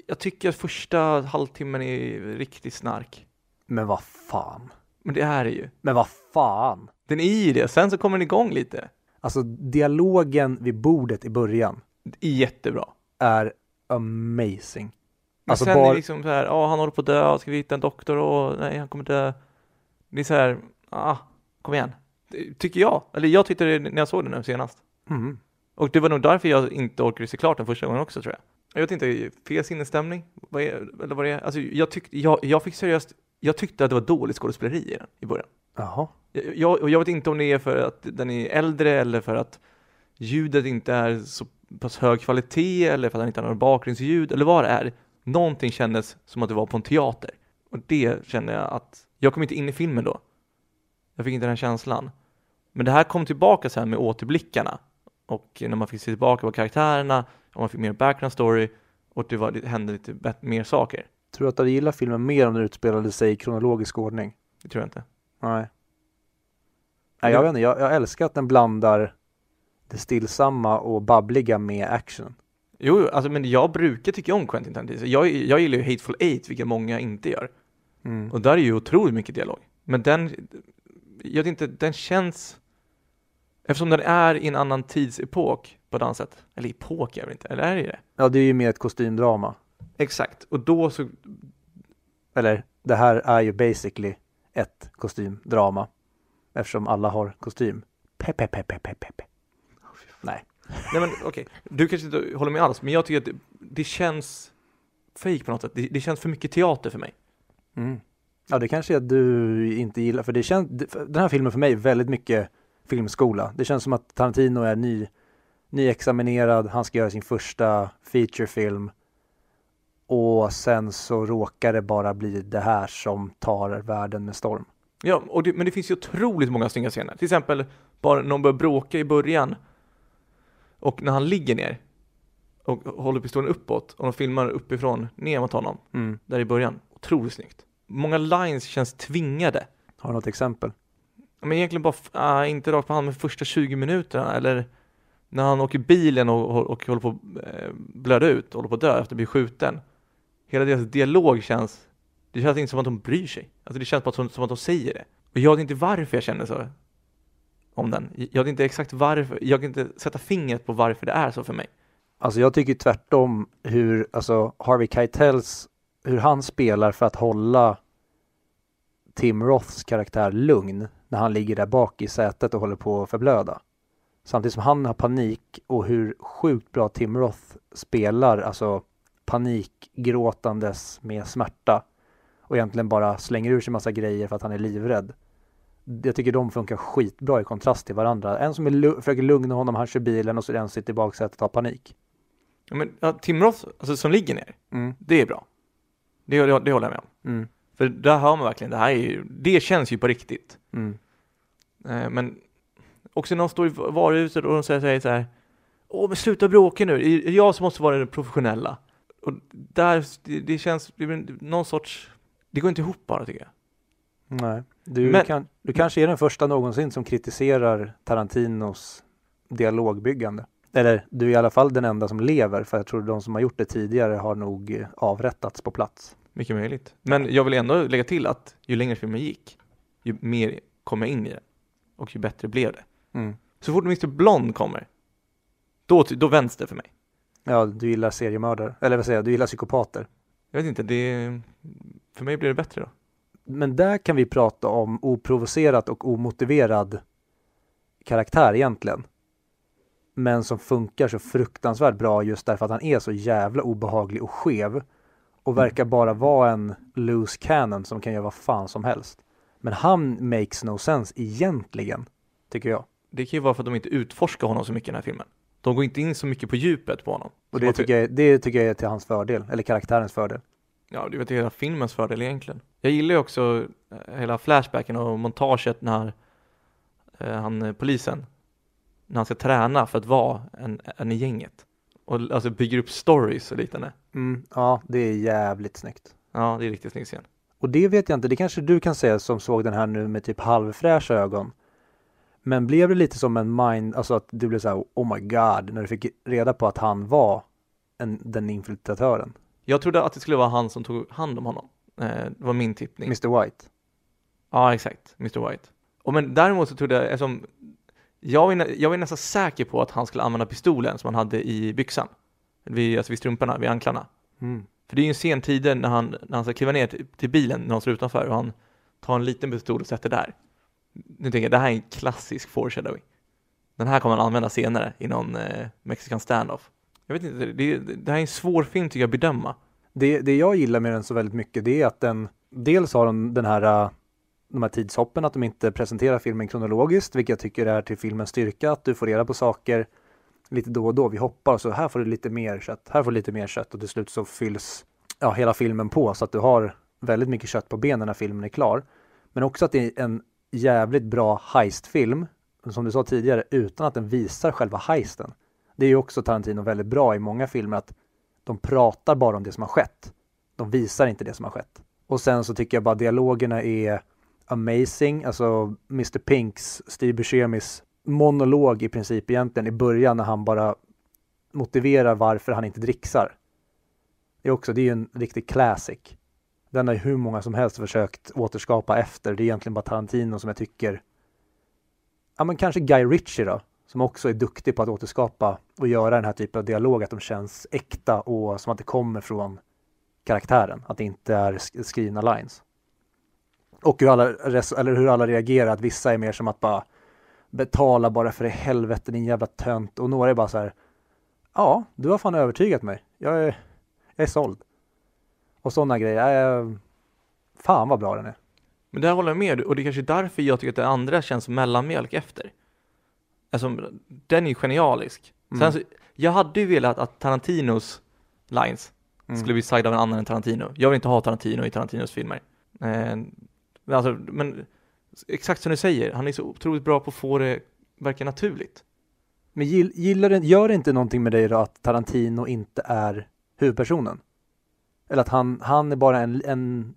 jag tycker att första halvtimmen är riktigt snark. Men vad fan? Men det är det ju. Men vad fan? Den är ju det. Sen så kommer den igång lite. Alltså dialogen vid bordet i början Det jättebra. är amazing. Men Alltså sen bara- är det liksom så här, ja han håller på att dö, ska vi hitta en doktor? Och nej, han kommer dö. Det är så här, ah, kom igen. Det Tycker jag. Eller jag tyckte det när jag såg den nu senast. Mm. Och det var nog därför jag inte orkade se klart den första gången också tror jag. Jag vet inte, fel sinnesstämning? Vad är, eller vad det är? Alltså jag tyckte, jag, jag fick seriöst, jag tyckte att det var dåligt skådespeleri i den i början. Jaha. Jag, och jag vet inte om det är för att den är äldre eller för att ljudet inte är så pass hög kvalitet eller för att den inte har några bakgrundsljud eller vad det är. Någonting kändes som att det var på en teater. Och det kände jag att, jag kom inte in i filmen då. Jag fick inte den känslan. Men det här kom tillbaka sen med återblickarna. Och när man fick se tillbaka på karaktärerna, och man fick mer background story och det, var, det hände lite bet- mer saker. Tror du att du hade gillat filmen mer om den utspelade sig i kronologisk ordning? Det tror jag inte. Nej. Nej, jag vet inte. Jag, jag älskar att den blandar det stillsamma och babbliga med action. Jo, jo, alltså, men jag brukar tycka om Quentin Tarantino. Jag, jag gillar ju Hateful Eight, vilket många inte gör. Mm. Och där är ju otroligt mycket dialog. Men den, jag vet inte, den känns, eftersom den är i en annan tidsepok på ett annat sätt. Eller epok är det inte, eller är det det? Ja, det är ju mer ett kostymdrama. Exakt, och då så, Eller, det här är ju basically ett kostymdrama. Eftersom alla har kostym. Pepe, pepe, pepe, pepe. Nej. nej men okej, du kanske inte håller med alls, men jag tycker att det, det känns fake på något sätt. Det, det känns för mycket teater för mig. Mm. Ja, det kanske är att du inte gillar, för det känns, den här filmen för mig är väldigt mycket filmskola. Det känns som att Tarantino är ny, nyexaminerad, han ska göra sin första featurefilm och sen så råkar det bara bli det här som tar världen med storm. Ja, och det, men det finns ju otroligt många snygga scener. Till exempel bara när de börjar bråka i början och när han ligger ner och håller pistolen uppåt och de filmar uppifrån ner mot honom Mm. där i början. Otroligt snyggt. Många lines känns tvingade. Har du något exempel? Men egentligen bara, äh, inte rakt på hand med första 20 minuterna eller när han åker bilen och, och, och håller på att eh, blöda ut, håller på att dö efter att bli skjuten. Hela deras dialog känns, det känns inte som att de bryr sig. Alltså det känns bara som, som att de säger det. Och jag vet inte varför jag känner så om den. Jag vet inte exakt varför, jag kan inte sätta fingret på varför det är så för mig. Alltså jag tycker tvärtom hur, alltså Harvey Keitels, hur han spelar för att hålla Tim Roths karaktär lugn när han ligger där bak i sätet och håller på att förblöda. Samtidigt som han har panik och hur sjukt bra Tim Roth spelar, alltså panikgråtandes med smärta och egentligen bara slänger ur sig massa grejer för att han är livrädd. Jag tycker de funkar skitbra i kontrast till varandra. En som är försöker lugna honom, han kör bilen och så är det en som sitter i baksätet och har panik. Ja, men, ja, Tim Roth, alltså, som ligger ner, Mm. det är bra. Det, det, det håller jag med om. Mm. För där hör man verkligen, det här är ju, det känns ju på riktigt. Mm. Eh, Men Också när de står i varuhuset och de säger, säger så här Åh men sluta bråka nu, det är jag som måste vara den professionella. Och där, det, det känns, det blir någon sorts, det går inte ihop bara tycker jag. Nej. Du, Men- kan, du kanske är den första någonsin som kritiserar Tarantinos dialogbyggande. Eller du är i alla fall den enda som lever för jag tror de som har gjort det tidigare har nog eh, avrättats på plats. Mycket möjligt. Men jag vill ändå lägga till att ju längre filmen gick, ju mer kom jag in i det. Och ju bättre blev det. Mm. Så fort Mr Blond kommer, då, då vänds det för mig. Ja, du gillar seriemördare. Eller vad säger jag, du gillar psykopater. Jag vet inte, det, för mig blir det bättre då. Men där kan vi prata om oprovocerat och omotiverad karaktär egentligen. Men som funkar så fruktansvärt bra just därför att han är så jävla obehaglig och skev. Och verkar bara vara en loose cannon som kan göra vad fan som helst. Men han makes no sense egentligen, tycker jag. Det kan ju vara för att de inte utforskar honom så mycket i den här filmen. De går inte in så mycket på djupet på honom. Och det tycker, jag, det tycker jag är till hans fördel, eller karaktärens fördel. Ja, det är väl hela filmens fördel egentligen. Jag gillar ju också eh, hela flashbacken och montaget när eh, han, eh, polisen, när han ska träna för att vara en, en i gänget. Och alltså bygger upp stories och liknande. Mm, ja, det är jävligt snyggt. Ja, det är riktigt snygg scen. Och det vet jag inte, det kanske du kan säga som såg den här nu med typ halvfräscha ögon. Men blev det lite som en mind, alltså att du blev så här, oh my god, när du fick reda på att han var en, den infiltratören, Jag trodde att det skulle vara han som tog hand om honom. Eh, det var min tippning. Mr White. Ja, exakt. Mr White. Och men däremot så trodde jag, eftersom jag var, jag var nästan säker på att han skulle använda pistolen som han hade i byxan. Vid, alltså vid strumporna, vid anklarna. Mm. För det är ju en sen tid när han, när han ska kliva ner till, till bilen när de står utanför och han tar en liten pistol och sätter där. Nu tänker jag, det här är en klassisk foreshadowing. Den här kommer han använda senare i någon eh, mexican standoff. Jag vet inte, det, det, här är en svår film tycker jag att bedöma. Det, det jag gillar med den så väldigt mycket det är att den dels har den, den här äh, de här tidshoppen, att de inte presenterar filmen kronologiskt, vilket jag tycker är till filmens styrka, att du får reda på saker lite då och då. Vi hoppar och så här får du lite mer kött, här får du lite mer kött och till slut så fylls ja, hela filmen på så att du har väldigt mycket kött på benen när filmen är klar. Men också att det är en jävligt bra heistfilm, som du sa tidigare, utan att den visar själva heisten. Det är ju också Tarantino väldigt bra i många filmer att de pratar bara om det som har skett. De visar inte det som har skett. Och sen så tycker jag bara dialogerna är amazing. Alltså Mr Pinks, Steve Buscemis monolog i princip egentligen i början när han bara motiverar varför han inte dricksar. Det är också, det är ju en riktig classic. Den har ju hur många som helst försökt återskapa efter. Det är egentligen bara Tarantino som jag tycker, ja men kanske Guy Ritchie då, som också är duktig på att återskapa och göra den här typen av dialog, att de känns äkta och som att det kommer från karaktären, att det inte är skrivna lines. Och hur alla, eller hur alla reagerar, att vissa är mer som att bara betala bara för i helvete din jävla tönt och några är bara så här ja, du har fan övertygat mig. Jag är, jag är såld. Och sådana grejer. Äh, fan vad bra den är. Men där håller jag med och det är kanske därför jag tycker att det andra känns som mellanmjölk efter. Alltså, den är ju genialisk. Mm. Sen så, jag hade ju velat att Tarantinos lines Mm. skulle bli sagda av en annan än Tarantino. Jag vill inte ha Tarantino i Tarantinos filmer. Eh, men alltså, men exakt som du säger, han är så otroligt bra på att få det verka naturligt. Men gillar det, gör det inte någonting med dig då att Tarantino inte är huvudpersonen? Eller att han, han är bara en, en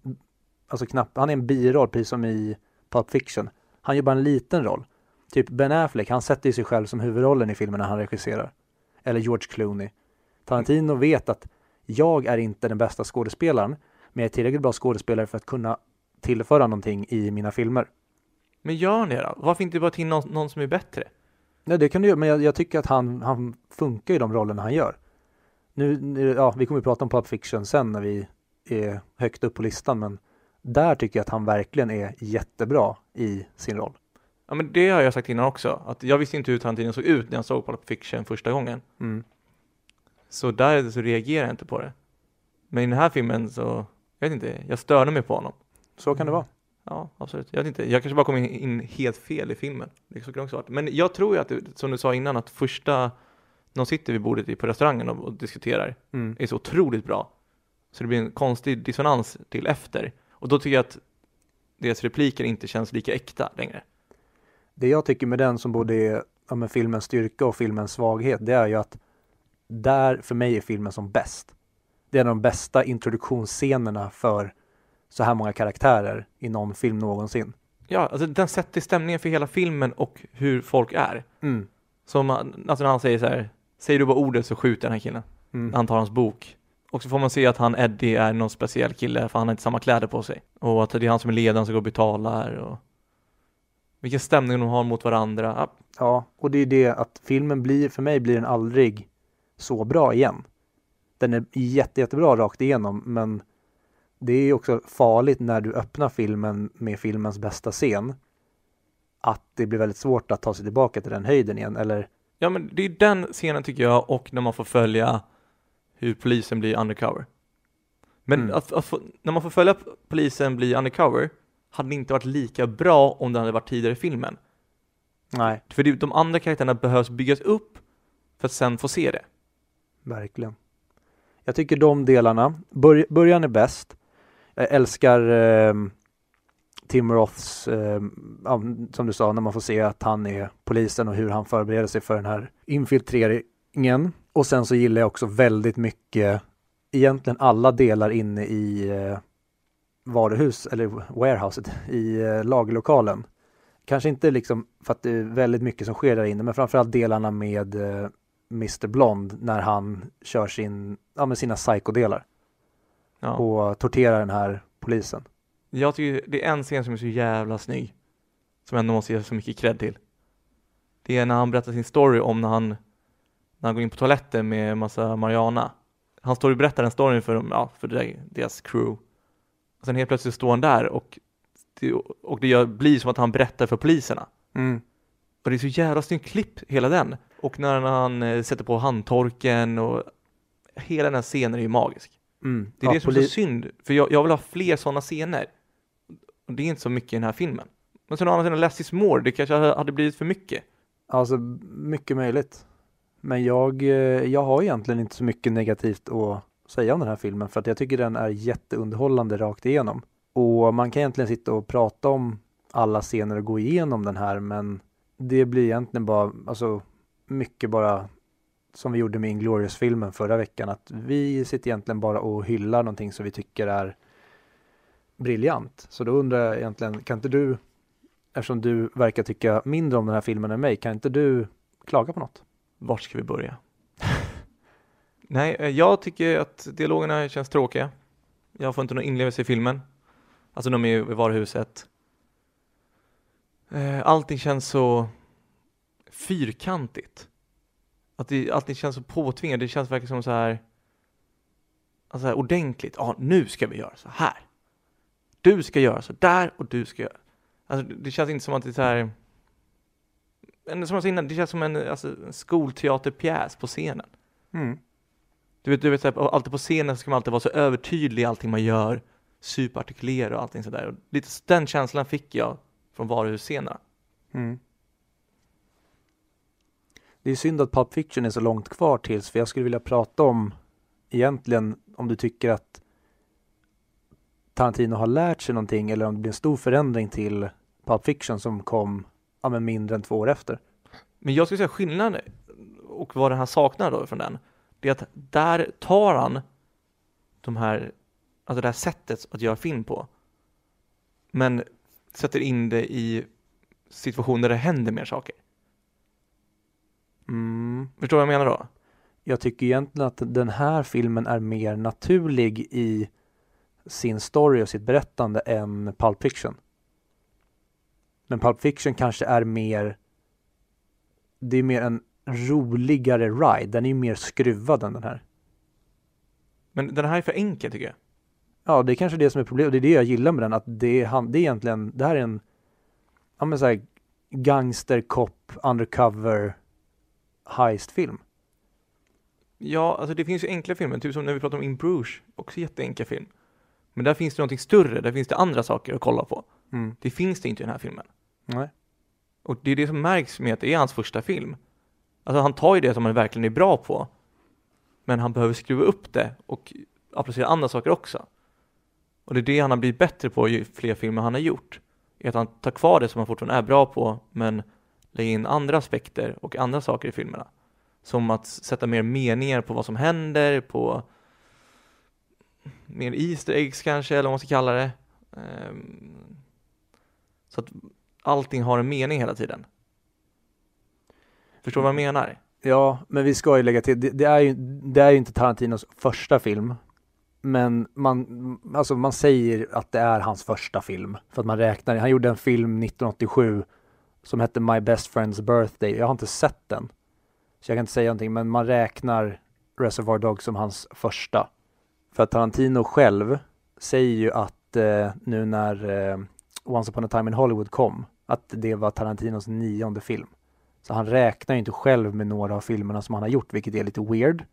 alltså knapp, han är en biroll precis som i Pulp Fiction. Han gör bara en liten roll. Typ Ben Affleck, han sätter ju sig själv som huvudrollen i filmerna han regisserar. Eller George Clooney. Tarantino vet att jag är inte den bästa skådespelaren, men jag är tillräckligt bra skådespelare för att kunna tillföra någonting i mina filmer. Men gör det då? Varför inte bara till någon, någon som är bättre? Nej, det kan du göra, men jag, jag tycker att han, han funkar i de rollerna han gör. Nu, nu, ja, vi kommer att prata om Pulp Fiction sen när vi är högt upp på listan, men där tycker jag att han verkligen är jättebra i sin roll. Ja men det har jag sagt innan också, att jag visste inte hur Tarantino såg ut när jag såg Pulp Fiction första gången. Mm. Så där så reagerar jag inte på det. Men i den här filmen så, jag vet inte, jag störde mig på honom. Så kan det vara. Ja, absolut. Jag vet inte, jag kanske bara kom in, in helt fel i filmen. Det är så också varit. Men jag tror ju att, det- som du sa innan, att första, när de sitter vid bordet i- på restaurangen och, och diskuterar, Mm. är så otroligt bra. Så det blir en konstig dissonans till efter. Och då tycker jag att deras repliker inte känns lika äkta längre. Det jag tycker med den som både är ja, men filmens styrka och filmens svaghet, det är ju att där för mig är filmen som bäst. Det är en av de bästa introduktionsscenerna för så här många karaktärer i någon film någonsin. Ja, alltså den sätter stämningen för hela filmen och hur folk är. Mm. Som, alltså när han säger så här, säger du bara ordet så skjuter den här killen. Mm. Han tar hans bok. Och så får man se att han Eddie är någon speciell kille för han har inte samma kläder på sig. Och att det är han som är ledaren som går och betalar och vilken stämning de har mot varandra. Ja, Ja, och det är det att filmen blir, för mig blir den aldrig så bra igen. Den är jätte, jättebra rakt igenom, men det är ju också farligt när du öppnar filmen med filmens bästa scen. Att det blir väldigt svårt att ta sig tillbaka till den höjden igen, eller Ja men det är den scenen tycker jag och när man får följa hur polisen blir undercover. Men Mm. att, att när man får följa polisen bli undercover hade det inte varit lika bra om det hade varit tidigare i filmen. nej, För det, de andra karaktärerna behövs byggas upp för att sen få se det. verkligen. Jag tycker de delarna, bör, början är bäst. Jag älskar eh, Tim Roths, eh, ja, som du sa, när man får se att han är polisen och hur han förbereder sig för den här infiltreringen. Och sen så gillar jag också väldigt mycket, egentligen alla delar inne i eh, varuhus, eller warehouset, i eh, lagerlokalen. Kanske inte liksom för att det är väldigt mycket som sker där inne, men framförallt delarna med eh, Mr Blond när han kör sin, ja, med sina psykodelar Ja. och torterar den här polisen. Jag tycker det är en scen som är så jävla snygg. Som ändå måste ge så mycket cred till. Det är när han berättar sin story om när han, när han går in på toaletten med massa Mariana. Han står och berättar den storyn för, dem, ja, för deras crew. Och sen helt plötsligt står han där och det, och det gör, blir som att han berättar för poliserna. Och det är så jävla snyggt klipp, hela den. Och när han eh, sätter på handtorken och hela den här scenen är ju magisk. Mm. Det är Ja, det som är så synd, för jag, jag vill ha fler sådana scener. Och det är inte så mycket i den här filmen. Men sen å andra sidan, less is more, det kanske hade hade blivit för mycket. Alltså mycket möjligt. Men jag, eh, jag har egentligen inte så mycket negativt att säga om den här filmen för att jag tycker den är jätteunderhållande rakt igenom. Och man kan egentligen sitta och prata om alla scener och gå igenom den här men det blir egentligen bara, alltså mycket bara som vi gjorde med Inglourious-filmen förra veckan att vi sitter egentligen bara och hyllar någonting som vi tycker är briljant. Så då undrar jag egentligen, kan inte du, eftersom du verkar tycka mindre om den här filmen än mig, kan inte du klaga på något? Vart ska vi börja? Nej, eh, jag tycker att dialogerna känns tråkiga. Jag får inte någon inlevelse i filmen. Alltså de är i varuhuset. Eh, allting känns så fyrkantigt. Att det, allting känns så påtvingat. Det känns verkligen som så här, alltså så här ordentligt. Ja, nu ska vi göra så här. Du ska göra så där och du ska göra. Alltså det- känns inte som att det är så här men som jag sa innan, det känns som en, alltså, en skolteaterpjäs på scenen. Du vet, du vet så här, alltid på scenen ska man alltid vara så övertydlig i allting man gör, superartikulera och allting sådär. Den känslan fick jag från varuhusscenerna. Mm. Det är synd att Pulp Fiction är så långt kvar tills, för jag skulle vilja prata om egentligen om du tycker att Tarantino har lärt sig någonting eller om det blir en stor förändring till Pulp Fiction som kom ja, men mindre än två år efter. Men jag skulle säga skillnaden och vad den här saknar då från den, det är att där tar han de här, alltså det här sättet att göra film på, men sätter in det i situationer där det händer mer saker. Mm. Förstår du vad jag menar då? Jag tycker egentligen att den här filmen är mer naturlig i sin story och sitt berättande än Pulp Fiction. Men Pulp Fiction kanske är mer det är mer en roligare ride. Den är ju mer skruvad än den här. Men den här är för enkel tycker jag. Ja, det är kanske det som är problemet. Det är det jag gillar med den. Att det är, han, det är egentligen, det här är en ja, men så här, gangster, cop, undercover heist-film. Ja, alltså det finns ju enkla filmer, typ som när vi pratar om In Bruges, också jätteenkel film. Men där finns det någonting större, där finns det andra saker att kolla på. Mm. Det finns det inte i den här filmen. Nej. Och det är det som märks med att det är hans första film. Alltså han tar ju det som han verkligen är bra på, men han behöver skruva upp det och applicera andra saker också. Och det är det han har blivit bättre på ju fler filmer han har gjort. är att han tar kvar det som han fortfarande är bra på, men lägger in andra aspekter och andra saker i filmerna. Som att sätta mer meningar på vad som händer, på mer Easter eggs kanske, eller vad man ska kalla det. Ehm, Så att allting har en mening hela tiden. Förstår du vad jag menar? Ja, men vi ska ju lägga till, det, det, är ju, det är ju inte Tarantinos första film. Men man, alltså man säger att det är hans första film. För att man räknar, han gjorde en film 1987 som hette My Best Friend's Birthday. Jag har inte sett den. Så jag kan inte säga någonting, men man räknar Reservoir Dogs som hans första. För att Tarantino själv säger ju att eh, nu när eh, Once upon a time in Hollywood kom, att det var Tarantinos nionde film. Så han räknar ju inte själv med några av filmerna som han har gjort, vilket är lite weird.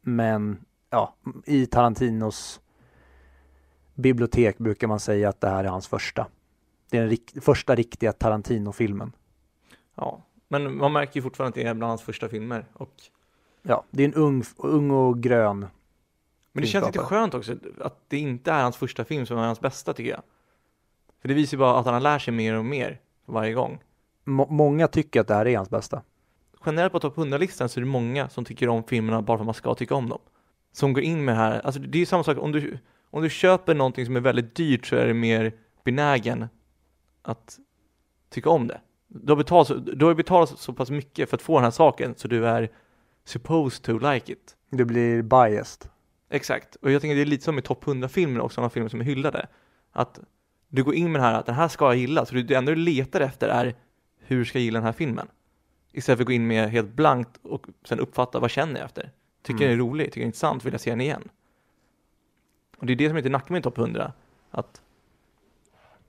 Men ja, i Tarantinos bibliotek brukar man säga att det här är hans första. Det är den första riktiga Tarantino-filmen. Ja, men man märker ju fortfarande att det är bland hans första filmer. Och, Ja, det är en ung, ung och grön. men det känns lite Filmskapare. skönt också att det inte är hans första film som är hans bästa tycker jag. För det visar ju bara att han lär sig mer och mer varje gång. Må- många tycker att det här är hans bästa. Generellt på topp 100-listan så är det många som tycker om filmerna bara för att man ska tycka om dem. Som går in med det här, alltså det är ju samma sak om du, om du köper någonting som är väldigt dyrt så är det mer benägen att tycka om det. Du har betalat, du har betalat så- pass mycket för att få den här saken så du är supposed to like it. Du blir biased. Exakt, och jag tänker det är lite som i topp 100-filmer också, sådana filmer som är hyllade. Att du går in med det här att den här ska jag gilla, så det enda du letar efter är hur ska jag gilla den här filmen? Istället för att gå in med helt blankt och sen uppfatta vad känner jag efter? Tycker Mm. det är roligt? Tycker jag det är intressant? Vill jag se den igen? Och det är det som är lite nackdelen med topp 100. Att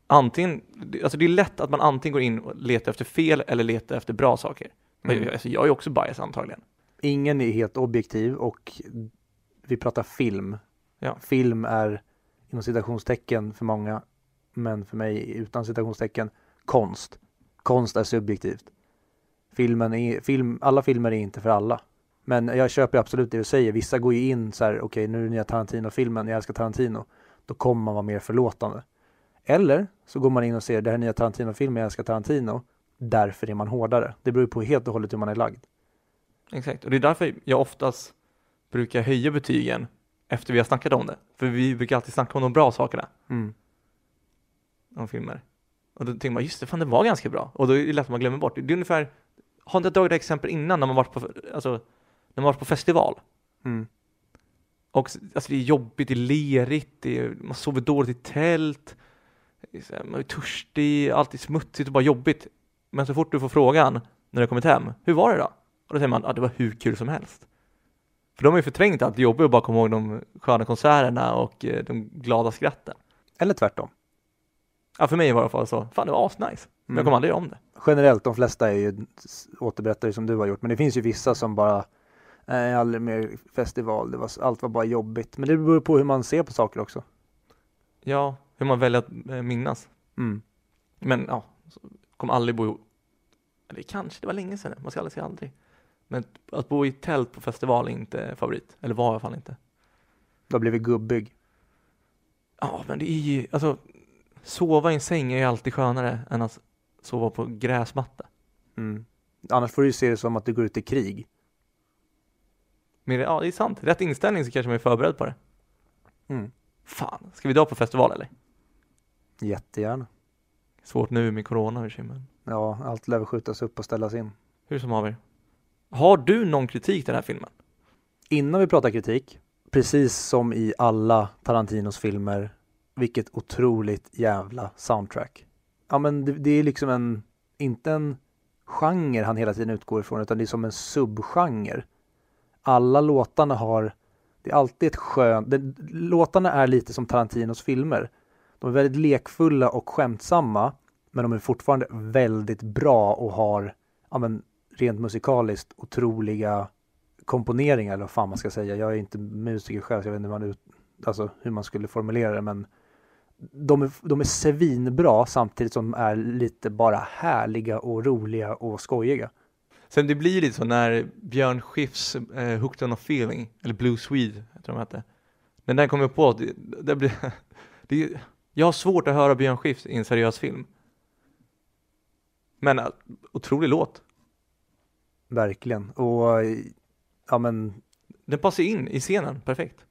antingen, alltså det är lätt att man antingen går in och letar efter fel eller letar efter bra saker. Mm. Alltså jag är också bias antagligen. Ingen är helt objektiv och vi pratar film. Ja. Film är inom citationstecken för många, men för mig utan citationstecken konst. Konst är subjektivt. Filmen är, film, alla filmer är inte för alla. Men jag köper absolut det du säger. Vissa går ju in så här, okej nu är det nya Tarantino-filmen, jag älskar Tarantino. Då kommer man vara mer förlåtande. Eller så går man in och ser, det här är nya Tarantino-filmen, jag älskar Tarantino. Därför är man hårdare. Det beror ju på helt och hållet hur man är lagd. Exakt, och det är därför jag oftast brukar höja betygen efter vi har snackat om det. För vi brukar alltid snacka om de bra sakerna Mm. om filmer. Och då tänker man, just det, fan det var ganska bra. Och då är det lätt att man glömmer bort. Det är ungefär, har inte jag dragit exempel innan när man varit på, alltså, när man varit på festival? Mm. Och alltså det är jobbigt, det är lerigt, det är, man sover dåligt i tält, här, man är törstig, allt är smutsigt och bara jobbigt. Men så fort du får frågan när du kommit hem, hur var det då? Och då säger man, ja det var hur kul som helst. För de har ju förträngt allt det jobbiga och bara komma ihåg de sköna konserterna och eh, de glada skratten. Eller tvärtom. Ja för mig var det i alla fall så, fan det var asnice. Men Mm. jag kommer aldrig göra om det. Generellt, de flesta är ju återberättare som du har gjort, men det finns ju vissa som bara Nej, aldrig mer festival, det var, allt var bara jobbigt. Men det beror på hur man ser på saker också. Ja, hur man väljer att eh, minnas. Mm. Men ja, kommer aldrig bo i, eller kanske, det var länge sedan, man ska aldrig säga aldrig. Men att bo i tält på festival är inte favorit, eller var i alla fall inte. Du har blivit gubbig. Ja, men det är ju, alltså, sova i en säng är ju alltid skönare än att sova på gräsmatta. Mm. Annars får du ju se det som att du går ut i krig. Men ja, det är sant. Rätt inställning så kanske man är förberedd på det. Mm. Fan, ska vi dra på festival eller? Jättegärna. Svårt nu med corona men Ja, allt lär skjutas upp och ställas in. hur som haver. Har du någon kritik till den här filmen? Innan vi pratar kritik, precis som i alla Tarantinos filmer, vilket otroligt jävla soundtrack. Ja men det, det är liksom en, inte en genre han hela tiden utgår ifrån, utan det är som en subgenre. Alla låtarna har, det är alltid ett skönt, det, låtarna är lite som Tarantinos filmer. De är väldigt lekfulla och skämtsamma, men de är fortfarande väldigt bra och har, ja men rent musikaliskt otroliga komponeringar eller vad fan man ska säga. Jag är inte musiker själv så jag vet inte hur man, ut, alltså, hur man skulle formulera det men de är, de är svinbra samtidigt som de är lite bara härliga och roliga och skojiga. Sen det blir lite så när Björn Skifs eh, Hooked on a feeling, eller Blue Swede, jag tror de hette. Men den kom jag på, att det, det blir, det, jag har svårt att höra Björn Skifs i en seriös film. Men äh, otrolig låt. Verkligen. Och ja men, Den passar in i scenen, perfekt.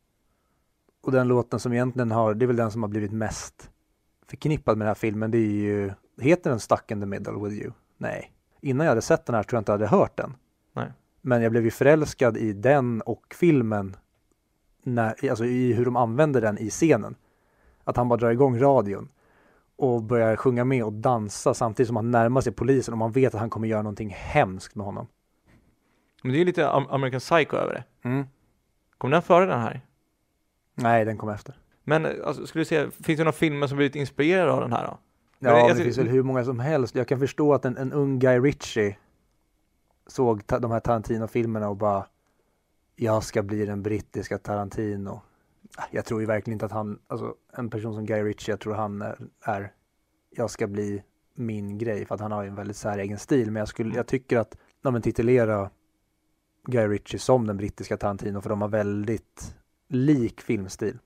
och den låten som egentligen har, det är väl den som har blivit mest förknippad med den här filmen. Det är ju, heter den Stuck in the middle with you? Nej. Innan jag hade sett den här tror jag inte jag hade hört den. Nej. Men jag blev ju förälskad i den och filmen, när, alltså i hur de använder den i scenen. Att han bara drar igång radion och börjar sjunga med och dansa samtidigt som han närmar sig polisen och man vet att han kommer göra någonting hemskt med honom. Men det är ju lite Am- American Psycho över det. Mm. Kommer den före den här? Nej, den kom efter. Men alltså, skulle du säga, finns det några filmer som blivit inspirerade av den här då? Ja, det ty- finns väl hur många som helst. Jag kan förstå att en, en ung Guy Ritchie såg ta, de här Tarantino-filmerna och bara jag ska bli den brittiska Tarantino. Jag tror ju verkligen inte att han, alltså en person som Guy Ritchie, jag tror han är, jag ska bli min grej för att han har ju en väldigt säregen stil. Men jag, skulle, jag tycker att, ja men titulera Guy Ritchie som den brittiska Tarantino för de har väldigt lik filmstil.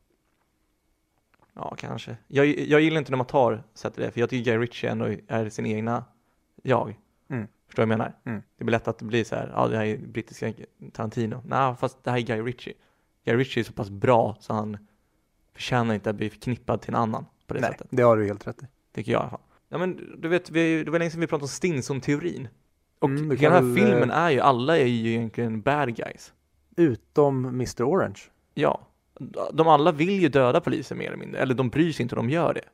Ja, kanske. Jag, jag gillar inte när man tar sätter det, för jag tycker Guy Ritchie ändå är sin egna jag. Mm. Förstår du vad jag menar? Mm. Det blir lätt att det blir så här, ja det här är brittiska Tarantino. Nej, fast det här är Guy Ritchie. Guy Ritchie är så pass bra så han förtjänar inte att bli förknippad till en annan på det Nej, sättet. det har du helt rätt i. Tycker jag i alla fall. Ja men du vet, vi, det var länge sedan vi pratade om Stinson-teorin. Och Mm, hela den här väl, filmen eh, är ju, alla är ju egentligen bad guys. Utom Mr Orange. Ja. De alla vill ju döda polisen mer eller mindre, eller de bryr sig inte om de gör det.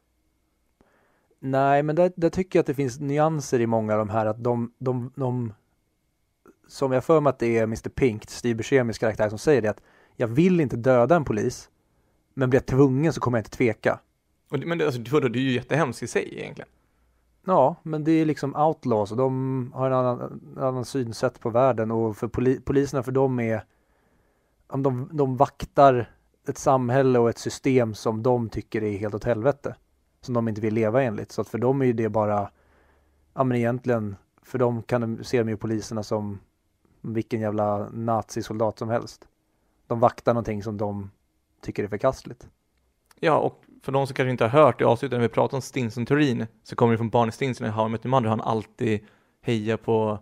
Nej, men där, där tycker jag att det finns nyanser i många av de här att de, de, de som jag för mig att det är Mr Pink, Steve Buscemi's karaktär som säger det att jag vill inte döda en polis men blir jag tvungen så kommer jag inte tveka. Men det, alltså, det är ju jättehemskt i sig egentligen. Ja, men det är liksom outlaws och de har en annan, en annan synsätt på världen och för poli, poliserna för dem är om de, de vaktar ett samhälle och ett system som de tycker är helt åt helvete. Som de inte vill leva enligt. Så att för dem är ju det bara, ja men egentligen, för dem kan de, ser de ju poliserna som vilken jävla nazisoldat som helst. De vaktar någonting som de tycker är förkastligt. Ja, och för de som kanske inte har hört i avsnittet när vi pratar om Stinson-teorin så kommer det från Barney Stinson i How I Met Your Mother. Han alltid hejar på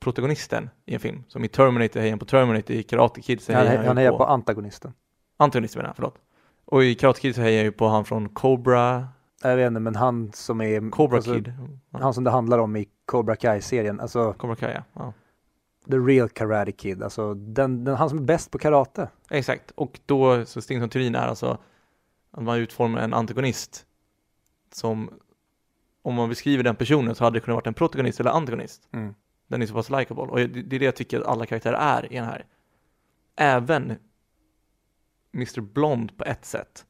protagonisten i en film. Som i Terminator hejar han på Terminator, i Karate Kid så Han, hejar han, han, ju hejar på, på antagonisten. antagonisten menar jag, förlåt. Och i Karate Kid så hejar jag ju på han från Cobra, Jag vet inte, men han som är Cobra alltså, Kid. Han som det handlar om i Cobra Kai-serien, alltså Cobra Kai, ja. ja. The Real Karate Kid, alltså den, den, han som är bäst på karate. Exakt, och då så Stinson-teorin är alltså att man utformar en antagonist som om man beskriver den personen så hade det kunnat vara en protagonist eller antagonist. Mm. Den är så pass likable och det, det är det jag tycker att alla karaktärer är i den här. Även Mr Blond på ett sätt.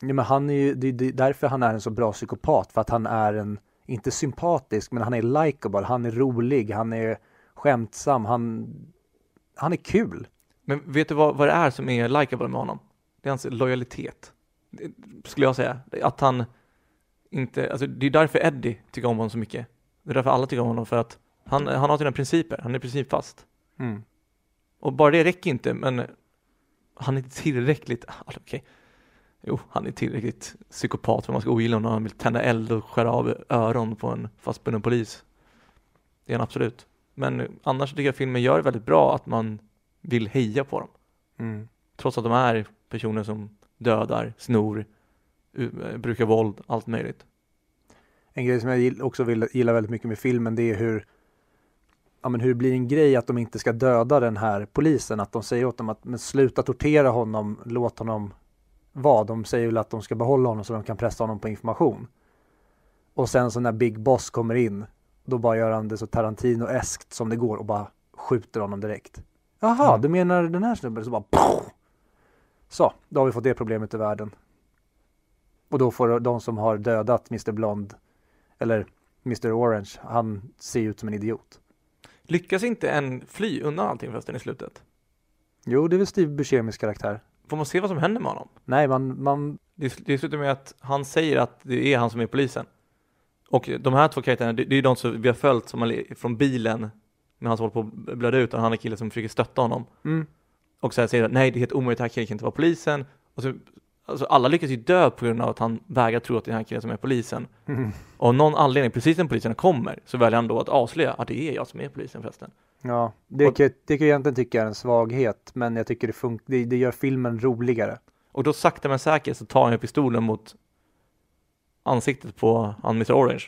Ja, men han är ju, det, är därför han är en så bra psykopat, för att han är en, inte sympatisk, men han är likable, han är rolig, han är skämtsam, han, han är kul. Men vet du vad, vad det är som är likable med honom? Det är hans lojalitet. Det, skulle jag säga. Att han inte, alltså det är därför Eddie tycker om honom så mycket. Det är därför alla tycker om honom, för att han, han har sina principer, han är principfast. Mm. Och bara det räcker inte, men han är tillräckligt, alltså, okej. Jo, han är tillräckligt psykopat för att man ska ogilla honom. Han vill tända eld och skära av öron på en fastbunden polis. Det är han absolut. Men annars tycker jag filmen gör väldigt bra att man vill heja på dem. Mm. Trots att de är personer som dödar, snor, eh, brukar våld, allt möjligt. En grej som jag också vill, gillar väldigt mycket med filmen, det är hur Ja, men hur det blir en grej att de inte ska döda den här polisen, att de säger åt dem att men sluta tortera honom, låt honom vara. De säger väl att de ska behålla honom så de kan pressa honom på information. Och sen så när Big Boss kommer in, då bara gör han det så Tarantino-eskt som det går och bara skjuter honom direkt. Jaha, Mm. du menar den här snubben? Så bara Så, då har vi fått det problemet i världen. Och då får de som har dödat Mr Blond, eller Mr Orange, han ser ut som en idiot. Lyckas inte en fly undan allting förresten i slutet? Jo, det är väl Steve Buscemi's karaktär. Får man se vad som händer med honom? Nej, man, man, Det, det slutar med att han säger att det är han som är polisen. Och de här två karaktärerna, det, det är ju de som vi har följt som har, från bilen när han håller på att blöda ut och han är killen som försöker stötta honom. mm, Och så här säger att nej det är helt omöjligt, det här killen kan inte vara polisen. Och så alltså alla lyckas ju dö på grund av att han vägrar tro att det är den här killen som är polisen. Mm. Och av någon anledning, precis när polisen kommer, så väljer han då att avslöja att det är jag som är polisen förresten. Ja, det Och- kan, det kan jag egentligen tycka är en svaghet, men jag tycker det, fun- det, det gör filmen roligare. Och då sakta men säkert så tar han ju pistolen mot ansiktet på han Mr Orange.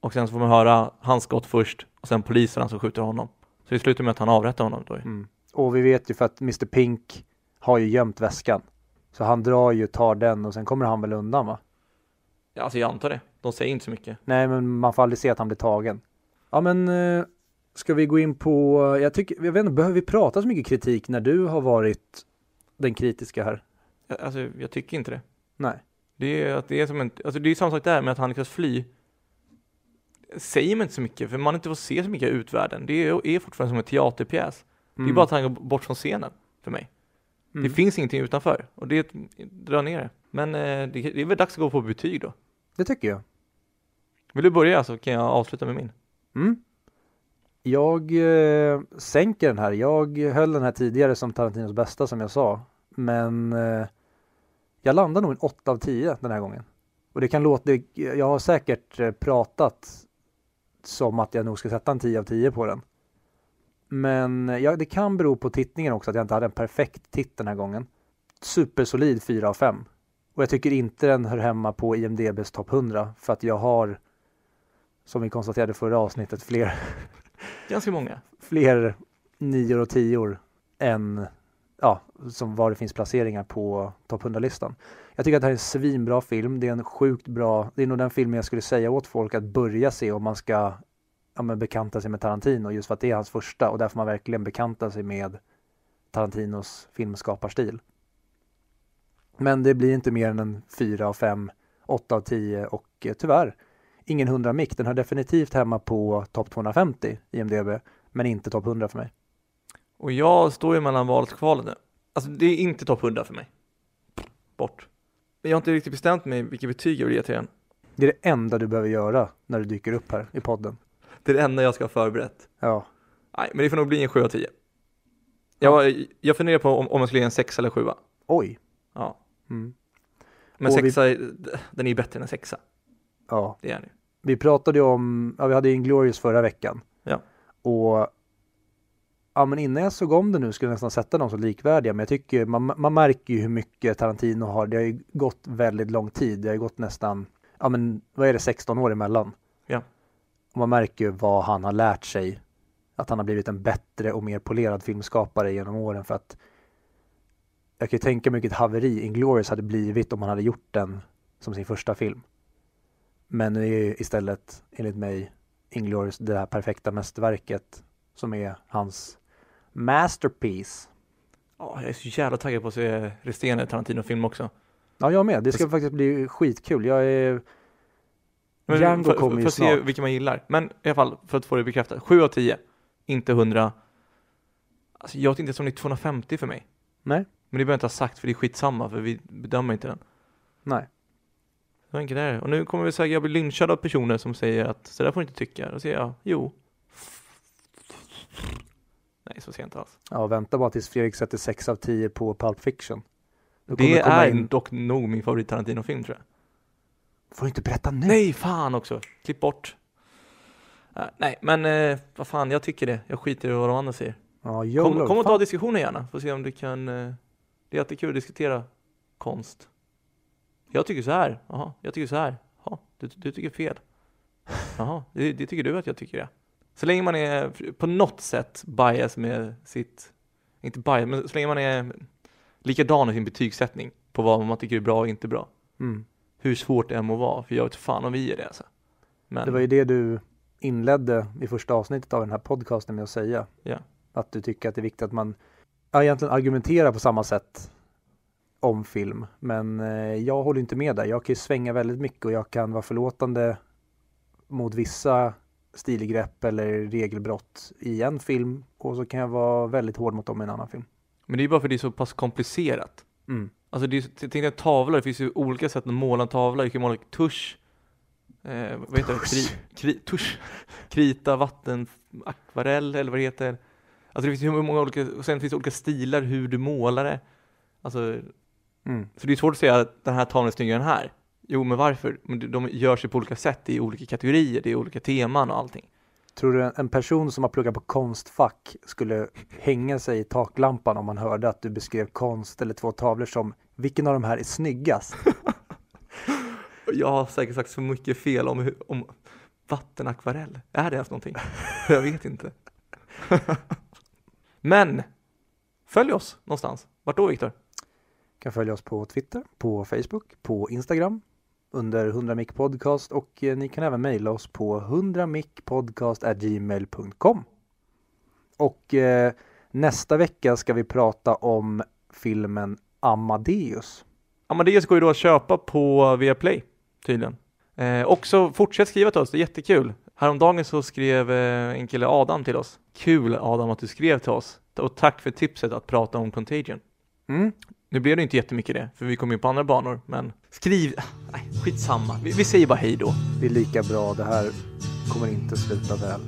Och sen så får man höra hans skott först och sen poliserna som skjuter honom. Så det slutar med att han avrättar honom då. Mm. Och vi vet ju för att Mr Pink har ju gömt väskan. Så han drar ju, tar den och sen kommer han väl undan va? Ja, alltså jag antar det. De säger inte så mycket. Nej, men man får aldrig se att han blir tagen. Ja, men eh, ska vi gå in på, jag tycker, jag vet inte, behöver vi prata så mycket kritik när du har varit den kritiska här? Alltså jag tycker inte det. Nej. Det är att det är som en, alltså det är samma sak där med att han lyckas fly. Säger man inte så mycket, för man inte får se så mycket av utvärlden. Det är, är fortfarande som en teaterpjäs. Det är Mm. bara att han går bort från scenen för mig. Mm. Det finns ingenting utanför och det drar ner det. Men eh, det, det är väl dags att gå på betyg då. Det tycker jag. Vill du börja så kan jag avsluta med min. Mm. Jag eh, sänker den här. Jag höll den här tidigare som Tarantinos bästa som jag sa. Men eh, jag landar nog en 8 av 10 den här gången. Och det kan låta, jag har säkert eh, pratat som att jag nog ska sätta en 10 av 10 på den. Men eh, ja, det kan bero på tittningen också, att jag inte hade en perfekt titt den här gången. Supersolid 4 av 5. Och jag tycker inte den hör hemma på IMDBs topp 100 för att jag har, som vi konstaterade förra avsnittet, fler Ganska många. fler nior och tior än ja, som var det finns placeringar på topp 100-listan. Jag tycker att det här är en svinbra film. Det är en sjukt bra, det är nog den filmen jag skulle säga åt folk att börja se om man ska ja, men bekanta sig med Tarantino just för att det är hans första och där får man verkligen bekanta sig med Tarantinos filmskaparstil. Men det blir inte mer än en 4 av 5, 8 av 10 och eh, tyvärr ingen 100 mick. Den har definitivt hemma på topp 250 i IMDB, men inte topp 100 för mig. Och jag står ju mellan valet och kvalet nu. Alltså det är inte topp 100 för mig. Bort. Men jag har inte riktigt bestämt mig vilket betyg jag vill ge till den. Det är det enda du behöver göra när du dyker upp här i podden. Det är det enda jag ska ha förberett. Ja, Nej, men det får nog bli en 7 av 10. Jag, jag funderar på om, om jag skulle ge en 6 eller 7. oj. Ja. Mm. Men Och vi- sexa, den är ju bättre än en sexa. Ja, Det är den ju. vi pratade ju om, ja vi hade ju Inglourious förra veckan. Ja. Och ja men innan jag såg om det nu skulle jag nästan sätta dem som likvärdiga. Men jag tycker, man, man märker ju hur mycket Tarantino har. Det har ju gått väldigt lång tid. Det har ju gått nästan, ja men vad är det, 16 år emellan. Ja. Och man märker ju vad han har lärt sig. Att han har blivit en bättre och mer polerad filmskapare genom åren för att jag kan ju tänka mig vilket haveri Inglourious hade blivit om han hade gjort den som sin första film. Men det är istället enligt mig Inglourious det här perfekta mästerverket som är hans masterpiece. Ja, jag är så jävla taggad på att se resterande Tarantino-film också. Ja, jag med. Det ska faktiskt bli skitkul. Jag är... Men Django för, kommer för ju att se snart. vilken man gillar. Men i alla fall, för att få det bekräftat. 7 av 10. Inte 100. Alltså jag vet inte som det är 250 för mig. Nej, Men det behöver jag inte ha sagt för det är skitsamma för vi bedömer inte den. nej. Så enkelt är det. Och nu kommer vi säga jag blir lynchad av personer som säger att så där får du inte tycka. Då säger jag jo. Nej, så inte alls. Ja, vänta bara tills Fredrik sätter 6 av 10 på Pulp Fiction. Det är in- dock nog min favorit Tarantino-film tror jag. Får du inte berätta nu? Nej, fan också. Klipp bort. Äh, nej, men eh, vad fan, jag tycker det. Jag skiter i vad de andra säger. Ja, YOLO. Kom, kom och ta Fan. diskussionen gärna, får se om du kan eh, Det är alltid kul att diskutera konst Jag tycker så här, jaha, jag tycker så här Jaha, du, du tycker fel Jaha, det, det tycker du att jag tycker det Så länge man är på något sätt bias med sitt Inte bias, men så länge man är likadan i sin betygssättning på vad man tycker är bra och inte bra Mm. Hur svårt det än må vara, för jag vet fan om vi är det alltså Men, Det var ju det du inledde i första avsnittet av den här podcasten med att säga. Ja. Att du tycker att det är viktigt att man ja, egentligen argumenterar på samma sätt om film. Men eh, jag håller inte med där. Jag kan ju svänga väldigt mycket och jag kan vara förlåtande mot vissa stilgrepp eller regelbrott i en film och så kan jag vara väldigt hård mot dem i en annan film. men det är bara för det är så pass komplicerat Mm. Alltså det är, tänk dig tavla, det finns ju olika sätt att måla en tavla, du kan måla tusch, eh, vad heter det, kri, kri, tusch, krita, vatten, akvarell eller vad det heter. Alltså det finns ju många olika, och sen finns det olika stilar hur du målar det. Alltså Mm. Så det är svårt att säga att den här tavlan är snyggare än den här. Jo, men varför? Men de- gör sig på olika sätt, det är olika kategorier, det är olika teman och allting. Tror du en- person som har pluggat på Konstfack skulle hänga sig i taklampan om man hörde att du beskrev konst eller två tavlor som vilken av de här är snyggast? Jag har säkert sagt så mycket fel om, hur- om vattenakvarell. Är det ens någonting? Jag vet inte. Men, följ oss någonstans. Vart då Viktor? kan följa oss på Twitter, på Facebook, på Instagram under 100 mic podcast och eh, ni kan även mejla oss på 100micpodcast@gmail.com. Och eh, nästa vecka ska vi prata om filmen Amadeus. Amadeus går ju då att köpa på Viaplay tydligen. Eh, också fortsätt skriva till oss, det är jättekul. Häromdagen så skrev eh, en kille Adam till oss. Kul Adam att du skrev till oss. Och tack för tipset att prata om Contagion. Mm. Nu blev det inte jättemycket det, för vi kom in på andra banor, men skriv, nej skitsamma. Vi, vi säger bara hej då. Det är lika bra, det här kommer inte sluta väl.